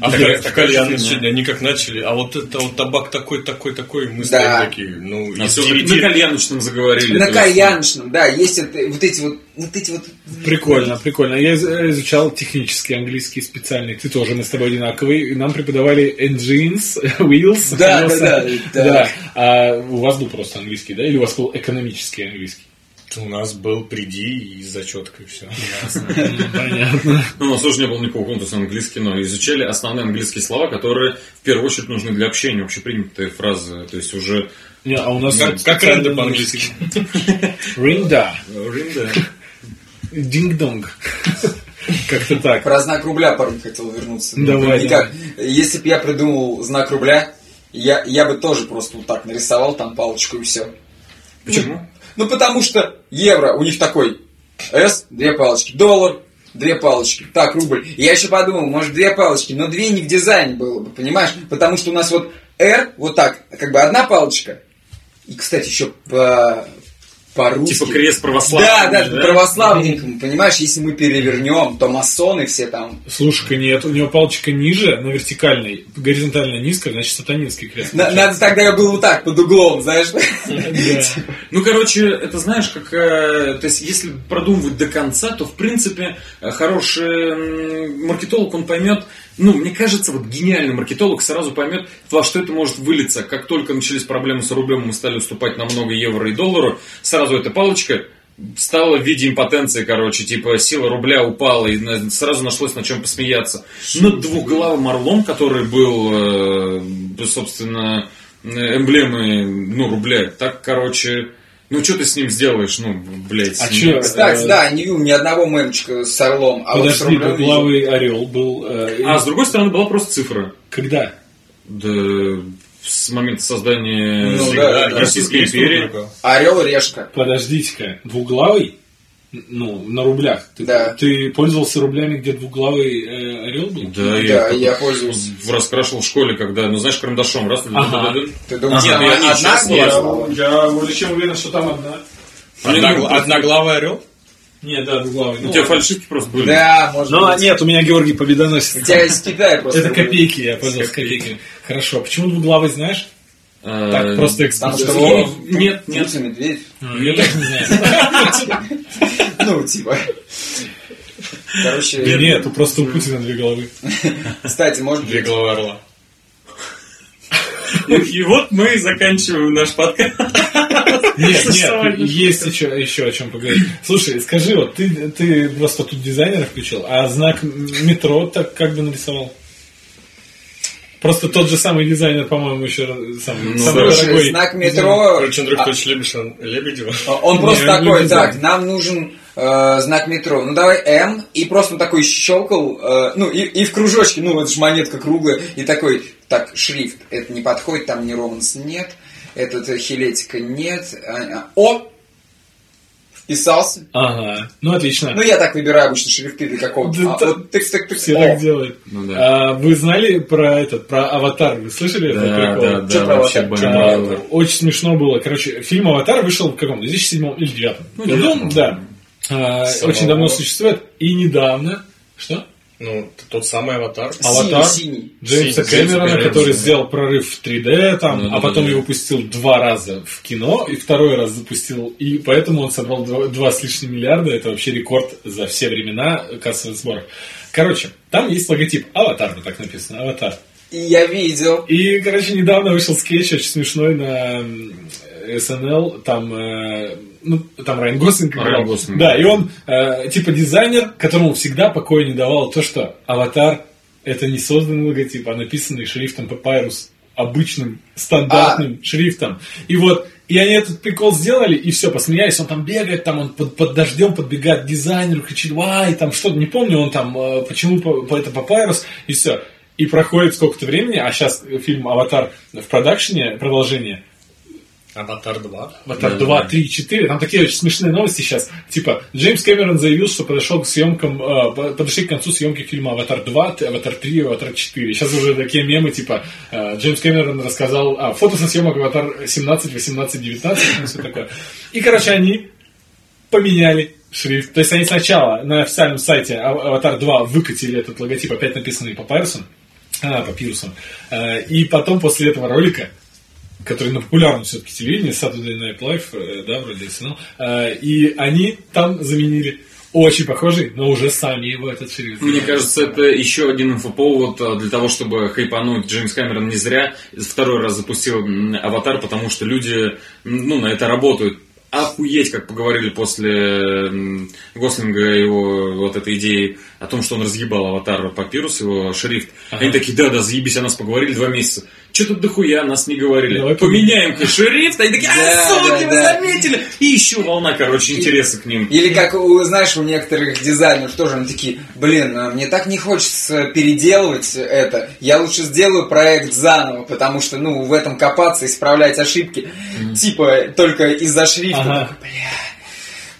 А фигня. реальность сегодня, они как начали, а вот это вот табак такой, такой, такой, мы Да. стоим такие, ну, А девяти- На кальяночном заговорили. На есть, кальяночном, да, есть это- вот эти вот, вот эти вот... Прикольно, прикольно. Я из- изучал технический английский специальный. Ты тоже, мы с тобой одинаковый. Нам преподавали engines, wheels. Да, да, да, да. Да. А у вас был просто английский, да? Или у вас был экономический английский? У нас был приди и зачетка, и все. Понятно. Ну, у нас тоже не было никакого конкурса на английский, но изучали основные английские слова, которые в первую очередь нужны для общения, общепринятые фразы. То есть уже... Не, а у нас Как, как ренда по-английски. Ринда. Ринда. Динг-донг. Как-то так. Про знак рубля парень хотел вернуться. Давай, Никак. Если бы я придумал знак рубля, я, я бы тоже просто вот так нарисовал там палочку и все. Почему? Ну, потому что евро, у них такой S, две палочки, доллар, две палочки, так, рубль. Я еще подумал, может, две палочки, но две не в дизайне было бы, понимаешь? Потому что у нас вот R, вот так, как бы одна палочка, и, кстати, еще по, по-русски. Типа крест православный. Да, да, православненькому, понимаешь, если мы перевернем, то масоны все там. Слушай-ка, нет, у него палочка ниже, на вертикальной, горизонтально низкая, значит, сатанинский крест. На- надо тогда я был вот так, под углом, знаешь. Да. Ну, короче, это знаешь, как... э, то есть, если продумывать до конца, то, в принципе, э, хороший маркетолог, он поймет... Ну, мне кажется, вот гениальный маркетолог сразу поймет, во что это может вылиться. Как только начались проблемы с рублем, мы стали уступать на много евро и доллару, сразу эта палочка стала в виде импотенции, короче, типа сила рубля упала, и сразу нашлось на чем посмеяться. Над двухглавым орлом, который был, э, собственно, э, эмблемой, ну, рубля, так, короче, ну, что ты с ним сделаешь, ну, блядь. А чё? Кстати, Э, да, не видел ни одного мемчика с орлом, а вот с Подожди, видел. двуглавый орел был... э, А с другой стороны, была просто цифра. Когда? Да, с момента создания Ну, да, Российской Есть империи. Орел решка. Подождите-ка, двуглавый? Ну, на рублях. Ты, Да. ты пользовался рублями, где двуглавый э, орел был? Да, Да, я, я пользовался. в- раскрашивал в школе, когда, ну, знаешь, карандашом, раз, Ага. Ты думаешь, Ага, там я не одна была? ездил. я более чем уверен, что там одна. Одногла- Одноглавый орел? Нет, да, двуглавый. У Ну, тебя ладно. фальшивки просто были. Да, может Ну, а быть. нет, у меня Георгий Победоносец. У тебя из Китая просто. Это копейки, я пользовался копейками. Хорошо, почему двуглавый знаешь? А, Так, просто что? Нет, нет. Медведь. А, Я даже не знаю. Ну, типа. Короче, Да нет, просто у Путина две головы. кстати, может Две головы орла. И вот мы и заканчиваем наш подкаст. Нет, нет, есть еще, еще о чем поговорить. Слушай, скажи, вот ты, ты просто тут дизайнера включил, а знак метро так как бы нарисовал? Просто тот же самый дизайнер, по-моему, еще самый, Ну, самый да. слушай, дорогой. знак метро, Короче, Андрей а, Петрович Лебедев, Лебедева. он просто Не, такой, так, нам нужен э, знак метро, ну давай М, и просто он такой щелкал, э, ну и, и в кружочке, ну это же монетка круглая, и такой, так, шрифт, это не подходит, там не романс нет, этот э, хилетика нет, а, а, о, вписался. Ага, ну отлично. Ну, я так выбираю обычно шрифты для какого-то. Да а, вот тык-тык-тык. Все О, так делают. Ну да. А, вы знали про этот, про аватар? Вы слышали этот Да, прикол? да, Чё да, про? А. Очень смешно было. Короче, фильм «Аватар» вышел в каком? 2007 или 2009 Ну. Да. А, Самого. очень давно существует. И недавно... Что? Ну, тот самый аватар. Аватар. Синий, Джеймса Синий, Кэмерона, Кэмерона, который сделал прорыв в 3D, там, да, а потом да, да. его пустил два раза в кино, и второй раз запустил, и поэтому он собрал два, два с лишним миллиарда, это вообще рекорд за все времена кассовых сборов. Короче, там есть логотип «Аватар», вот так написано, «Аватар». Я видел. И, короче, недавно вышел скетч очень смешной на SNL, там, э, ну, там Райан Гослинг играл. Райан Гослинг. Да, и он, э, типа, дизайнер, которому всегда покоя не давал то, что аватар — это не созданный логотип, а написанный шрифтом Papyrus, обычным, стандартным шрифтом. И вот, и они этот прикол сделали, и все, посмеялись, он там бегает, там он под, под дождем подбегает к дизайнеру, кричит, вай, там что-то, не помню, он там, э, почему по- по- это Papyrus, и все. И проходит сколько-то времени, а сейчас фильм «Аватар» в продакшене, продолжение, Аватар 2. Аватар Да, 2, да. 3, 4. Там такие очень смешные новости сейчас. Типа, Джеймс Кэмерон заявил, что подошел к съемкам, э, по- подошли к концу съемки фильма Аватар 2, т- Аватар 3, Аватар 4. Сейчас уже такие мемы, типа, э, Джеймс Кэмерон рассказал, а, фото со съемок Аватар 17, 18, 19, ну, все такое. И, короче, они поменяли шрифт. То есть они сначала на официальном сайте А- Аватар 2 выкатили этот логотип, опять написанный Papyrus ом, а, папирусом. Э, И потом после этого ролика который на популярном все-таки телевидении, Saturday Night Live, э, да, вроде SNL, э, и они там заменили очень похожий, но уже сами его этот шрифт. Мне кажется, это еще один инфоповод а, для того, чтобы хайпануть. Джеймс Кэмерон не зря второй раз запустил «Аватар», потому что люди ну, на это работают. охуеть, как поговорили после Гослинга его вот этой идеи о том, что он разъебал аватар Папирус, его шрифт. Они такие, да, да, заебись, о нас поговорили два месяца. Че тут дохуя, нас не говорили. Давай Поменяем-ка шрифт. Они такие, а, суки, да, вы да. заметили. И еще волна, короче, интереса к ним. Или как, у, знаешь, у некоторых дизайнеров тоже они такие, блин, а мне так не хочется переделывать это, я лучше сделаю проект заново, потому что, ну, в этом копаться, исправлять ошибки, типа, только из-за шрифта. Бля,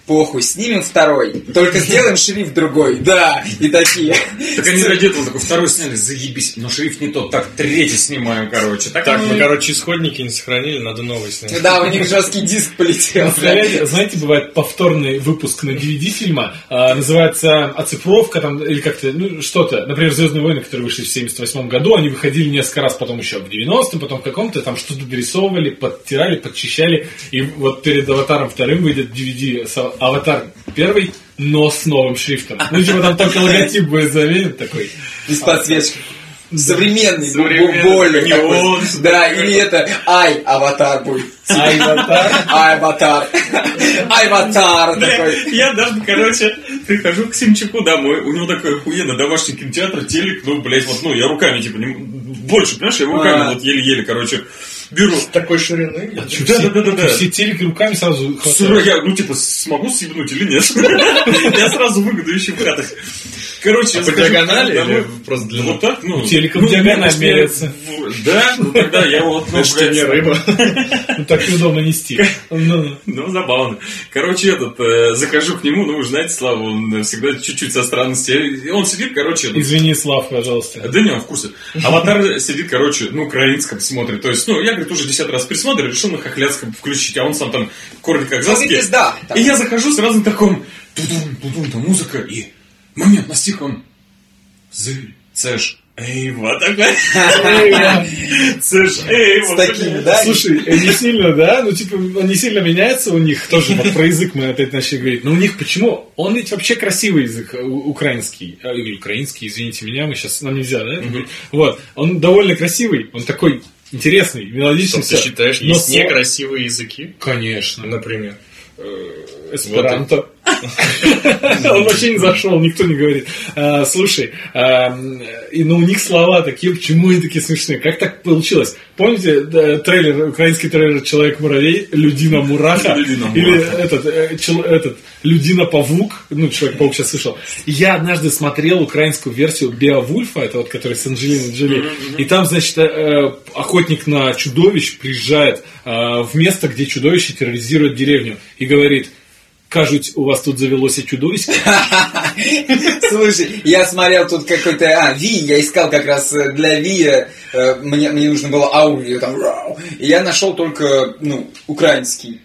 похуй, снимем второй, только сделаем шрифт другой, да, и такие. Так они ради этого такой второй сняли, заебись, но шрифт не тот, так третий снимаем, короче. Так, Так, мы, и- короче, исходники не сохранили, надо новый снять. Да, у них жесткий диск полетел. Представляете, знаете, бывает повторный выпуск на DVD фильма, а, называется оцифровка там, или как-то, ну, что-то. Например, «Звездные войны», которые вышли в 78 году, они выходили несколько раз, потом еще в 90-м, потом в каком-то, там что-то дорисовывали, подтирали, подчищали. И вот перед «Аватаром» вторым выйдет DVD «Аватар» первый, но с новым шрифтом. Ну, типа там только логотип будет заменен такой. Без подсвечки. Современный, Современный, бу- более не такой. он. Да, или это iAvatar будет. «Аватар». iAvatar. iAvatar такой. Я даже, короче, прихожу к Симчуку домой, у него такой охуенный домашний кинотеатр, телек, ну, блядь, вот, ну, я руками, типа, не- больше, понимаешь, я руками А. вот еле-еле, короче, беру. Такой ширины. я чё- Да-да-да-да. Все телеки руками сразу Сура, хватают. я, ну, типа, смогу съебнуть или нет? Я сразу выгоду ищу в хатах. Короче, А по диагонали домой. или просто длину? Вот так, ну... Телеком ну, диагональ меряется. Да, ну тогда я вот... ну, что, не рыба? Ну, так неудобно нести. Ну, Ну, забавно. Короче, этот, э, захожу к нему, ну, вы же знаете, Слава, он всегда чуть-чуть со странностей. И Он сидит, короче... ну, извини, Слав, пожалуйста. Да не, он в курсе. Аватар сидит, короче, ну, украинском смотрит. То есть, ну, я, говорит, уже десятый раз пересмотрел, решил на хохляцком включить, а он сам там корни как Ну, заски. И я захожу сразу на таком тудун, тудун, там музыка, и момент на стих он Зыль, цеш, эйва, такой. Цеш, эйва. С такими, да? Слушай, э, не сильно, да? Ну, типа, он не сильно меняется у них. Тоже вот про язык мы опять начали говорить. Но у них почему? Он ведь вообще красивый язык, э, украинский. А, Или украинский, извините меня, мы сейчас, нам нельзя, да? Вот. Он довольно красивый, он такой интересный, мелодичный. Что ты считаешь, Но есть некрасивые языки? Конечно. Например. Эсперанто. Он вообще не зашел, никто не говорит. А, Слушай, а, и ну у них слова такие, почему они такие смешные? Как так получилось? Помните трейлер, украинский трейлер «Человек-муравей», «Людина Мураха» или этот, э, этот «Людина-павук», ну, «Человек-паук» сейчас слышал. Я однажды смотрел украинскую версию «Беовульфа», это вот который с Анджелиной Джоли, и там, значит, э, э, охотник на чудовищ приезжает э, в место, где чудовище терроризирует деревню, и говорит, кажуть, у вас тут завелось чудовище. Слушай, я смотрел тут какой-то... А, Ви, я искал как раз э, для Ви, э, мне, мне нужно было аудио, там, рау. и я нашел только, ну, украинский.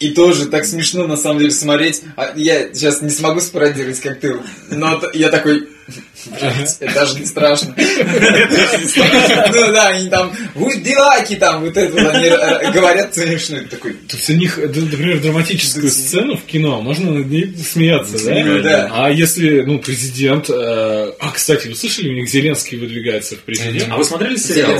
И тоже так смешно, на самом деле, смотреть. А я сейчас не смогу спародировать, как ты, но я такой... Это даже не страшно. Ну да, они там, вы дилаки там, вот это вот они э, говорят смешно. Такой, То есть у них, например, драматическую сцену в кино, можно над ней смеяться, Ну да? да. А если, ну, президент... э, А, кстати, вы слышали, у них Зеленский выдвигается в президент? А вы смотрели сериал,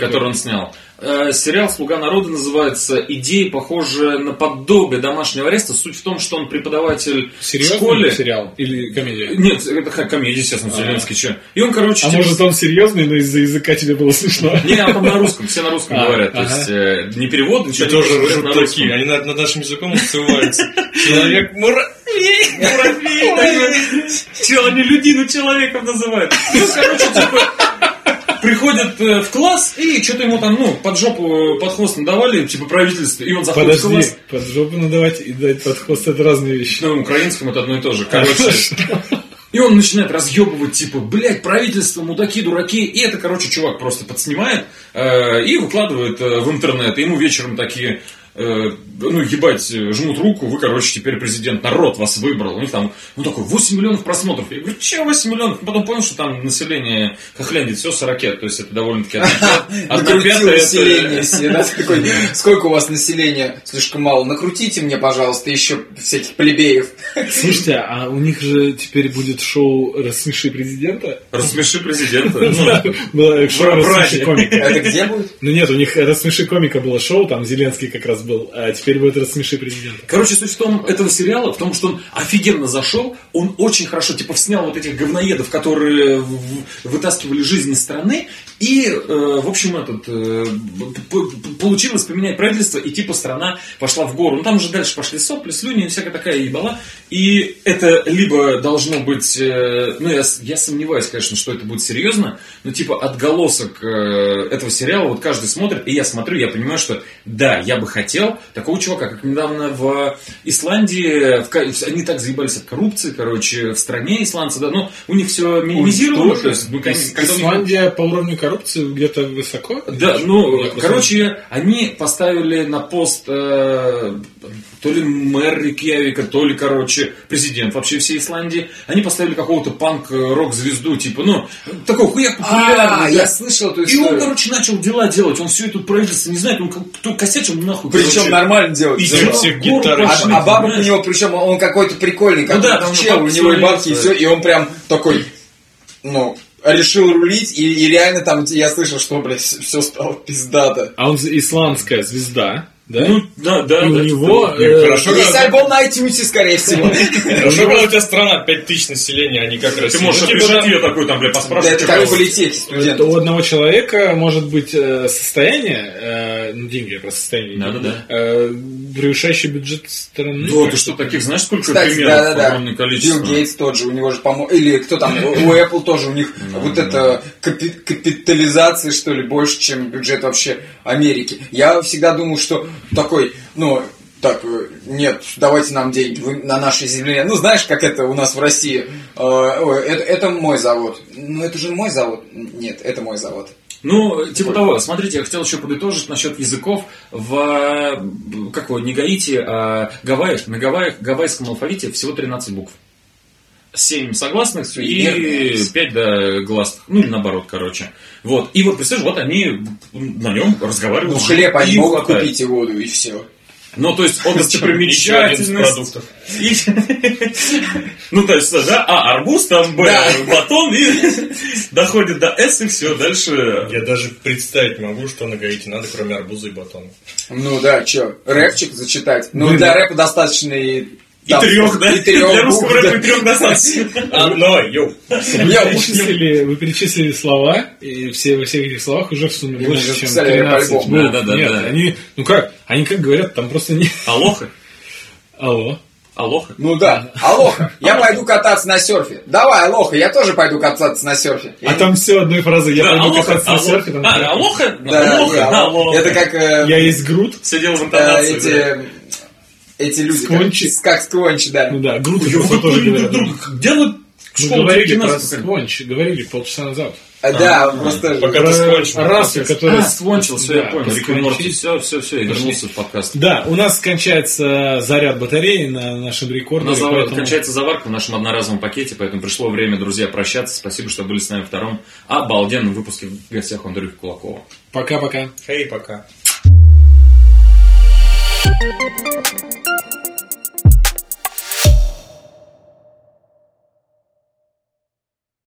который он снял? Э, Сериал «Слуга народа» называется «Идеи, похожие на подобие домашнего ареста». Суть в том, что он преподаватель в Серьезный школе. сериал или комедия? Нет, это комедия, естественно, Зеленский. че. И он, короче... А типа, может он серьезный, но из-за языка тебе было смешно? Не, а там на русском, все на русском А, говорят. То ага. есть э, не перевод, ничего И не тоже ржут на такие. Они над, над нашим языком отсылаются. Человек муравей. Муравей. Че, они людину человеком называют? Ну, короче, типа, приходят э, в класс, и что-то ему там, ну, под жопу, э, под хвост надавали, типа правительство, и он заходит в Подожди, класс. под жопу надавать и дать под хвост это разные вещи. На украинском это одно и то же. Короче, и он начинает разъебывать, типа, блядь, правительство, мудаки, дураки. И это, короче, чувак просто подснимает э, и выкладывает э, в интернет. И ему вечером такие, э, ну, ебать, э, жмут руку, вы, короче, теперь президент, народ вас выбрал. У них там, ну, такой, 8 миллионов просмотров. Я говорю, че 8 миллионов? Потом понял, что там население Хохляндии все 40, то есть это довольно-таки одна пятая- население сколько у вас населения? Слишком мало. Накрутите мне, пожалуйста, еще всяких плебеев. Слушайте, а у них же теперь будет шоу «Рассмеши президента»? Рассмеши президента. Ну, шоу «Рассмеши комика». Это где будет? Ну нет, у них «Рассмеши комика» было шоу, там Зеленский как раз был, а теперь будет рассмеши президента. Короче, суть в том, этого сериала, в том, что он офигенно зашел, он очень хорошо, типа, снял вот этих говноедов, которые вытаскивали жизнь из страны, и, э, в общем, этот, э, получилось поменять правительство, и, типа, страна пошла в гору. Ну, там уже дальше пошли сопли, слюни, всякая такая ебала. И это либо должно быть, э, ну, я, я сомневаюсь, конечно, что это будет серьезно, но, типа, отголосок э, этого сериала, вот каждый смотрит, и я смотрю, я понимаю, что, да, я бы хотел такого чувака, как недавно в Исландии, в они так заебались от коррупции, короче, в стране исландцы, да, ну, у них все минимизировано, то есть, ну, есть когда у них- Исландия по уровню коррупции где-то высоко? да, ну, короче, они поставили на пост э, то ли мэр Рикьявика, то ли, короче, президент вообще всей Исландии. Они поставили какого-то панк-рок-звезду, типа, ну, такого хуя популярного. А, я слышал эту И он, историю. короче, начал дела делать. Он все это правительство не знает, он как- кто косячил нахуй. Причем нормально пошли, А, а бабок у него, причем он какой-то прикольный, как Ну да, там там чел, у него и бабки, и все, и он прям такой, ну, решил рулить, и, и реально там, я слышал, что, блядь, все стало пиздато. А он исландская звезда, да? Ну, да, да. и у да, него... типа, э, хорошо, Есть да. альбом на iTunes, скорее всего. Хорошо, когда у тебя страна 5000 населения, а не как Ты Россия. можешь Ну, типа, описать да. ее такой, там, бля, Да, поспрашивать. это что как. Это у одного человека может быть э, состояние, э, ну, деньги, я просто состояние, Да-да-да. э, превышающий бюджет страны. Да, ты что, таких, знаешь, сколько примеров? Огромное количество. Билл Гейтс тот же, у него же, по-моему, или кто там, у Apple тоже, у них вот это капи- капитализация, что ли, больше, чем бюджет вообще Америки. Я всегда думал, что такой, ну, так, э, нет, давайте нам деньги вы на наше земле. Ну, знаешь, как это у нас в России. Э, ой, это, это мой завод. Ну, это же мой завод. Нет, это мой завод. Ну, типа того, смотрите, я хотел еще подытожить насчет языков в, как его, не Гаити, а Гавайях. На Гавайях, гавайском алфавите всего 13 букв. 7 согласных и нервно. 5 да, гласных. Ну, или наоборот, короче. Вот. И вот, представляешь, вот они на нем разговаривают. Ну, хлеб они могут хватает. купить и воду, и все. Ну, то есть, из достопримечательность. продуктов. И- Ну, то есть, да, а, арбуз, там, Б, батон, и доходит до С, и все, дальше... Я даже представить могу, что на Гаити надо, кроме арбуза и батона. Ну да, чё, рэпчик зачитать. Ну, для да. рэпа достаточно и... И трех, да? И трех Для русского рэпа да. и трех достаточно. Одно, йоу. Вы перечислили, вы перечислили слова, и все, во всех этих словах уже в сумме больше, чем писали 13 альбом. букв. Да, да, да, Нет, да. они, ну как, они как говорят, там просто не... Алоха. Алло. Алоха. Ну да. Алоха, я пойду кататься на серфе. Давай, Алоха, я тоже пойду кататься на серфе. А там все одной фразой, я пойду кататься на серфе. там А, алоха? Да, Алоха. Это как э, Я есть Грут. Сидел в э, интонации. Эти, люди. как- Сквончи. Как сквончи, да. Ну да, это вы тоже друг говорят. друга делают Мы школу говорили про. Сквонч, говорили полчаса назад. А, Да, просто... Пока ты скончил. расу, которая... А, скончил, все, я Да, понял. Рик. Морти, все, все, все, я вернулся в подкаст. Да, у нас кончается заряд батареи на нашем У рекордере. нас завар- поэтому- кончается заварка в нашем одноразовом пакете, поэтому пришло время, друзья, прощаться. Спасибо, что были с нами в втором обалденном выпуске в гостях у Андрюхи Кулакова. Пока-пока. Хей, пока. Thank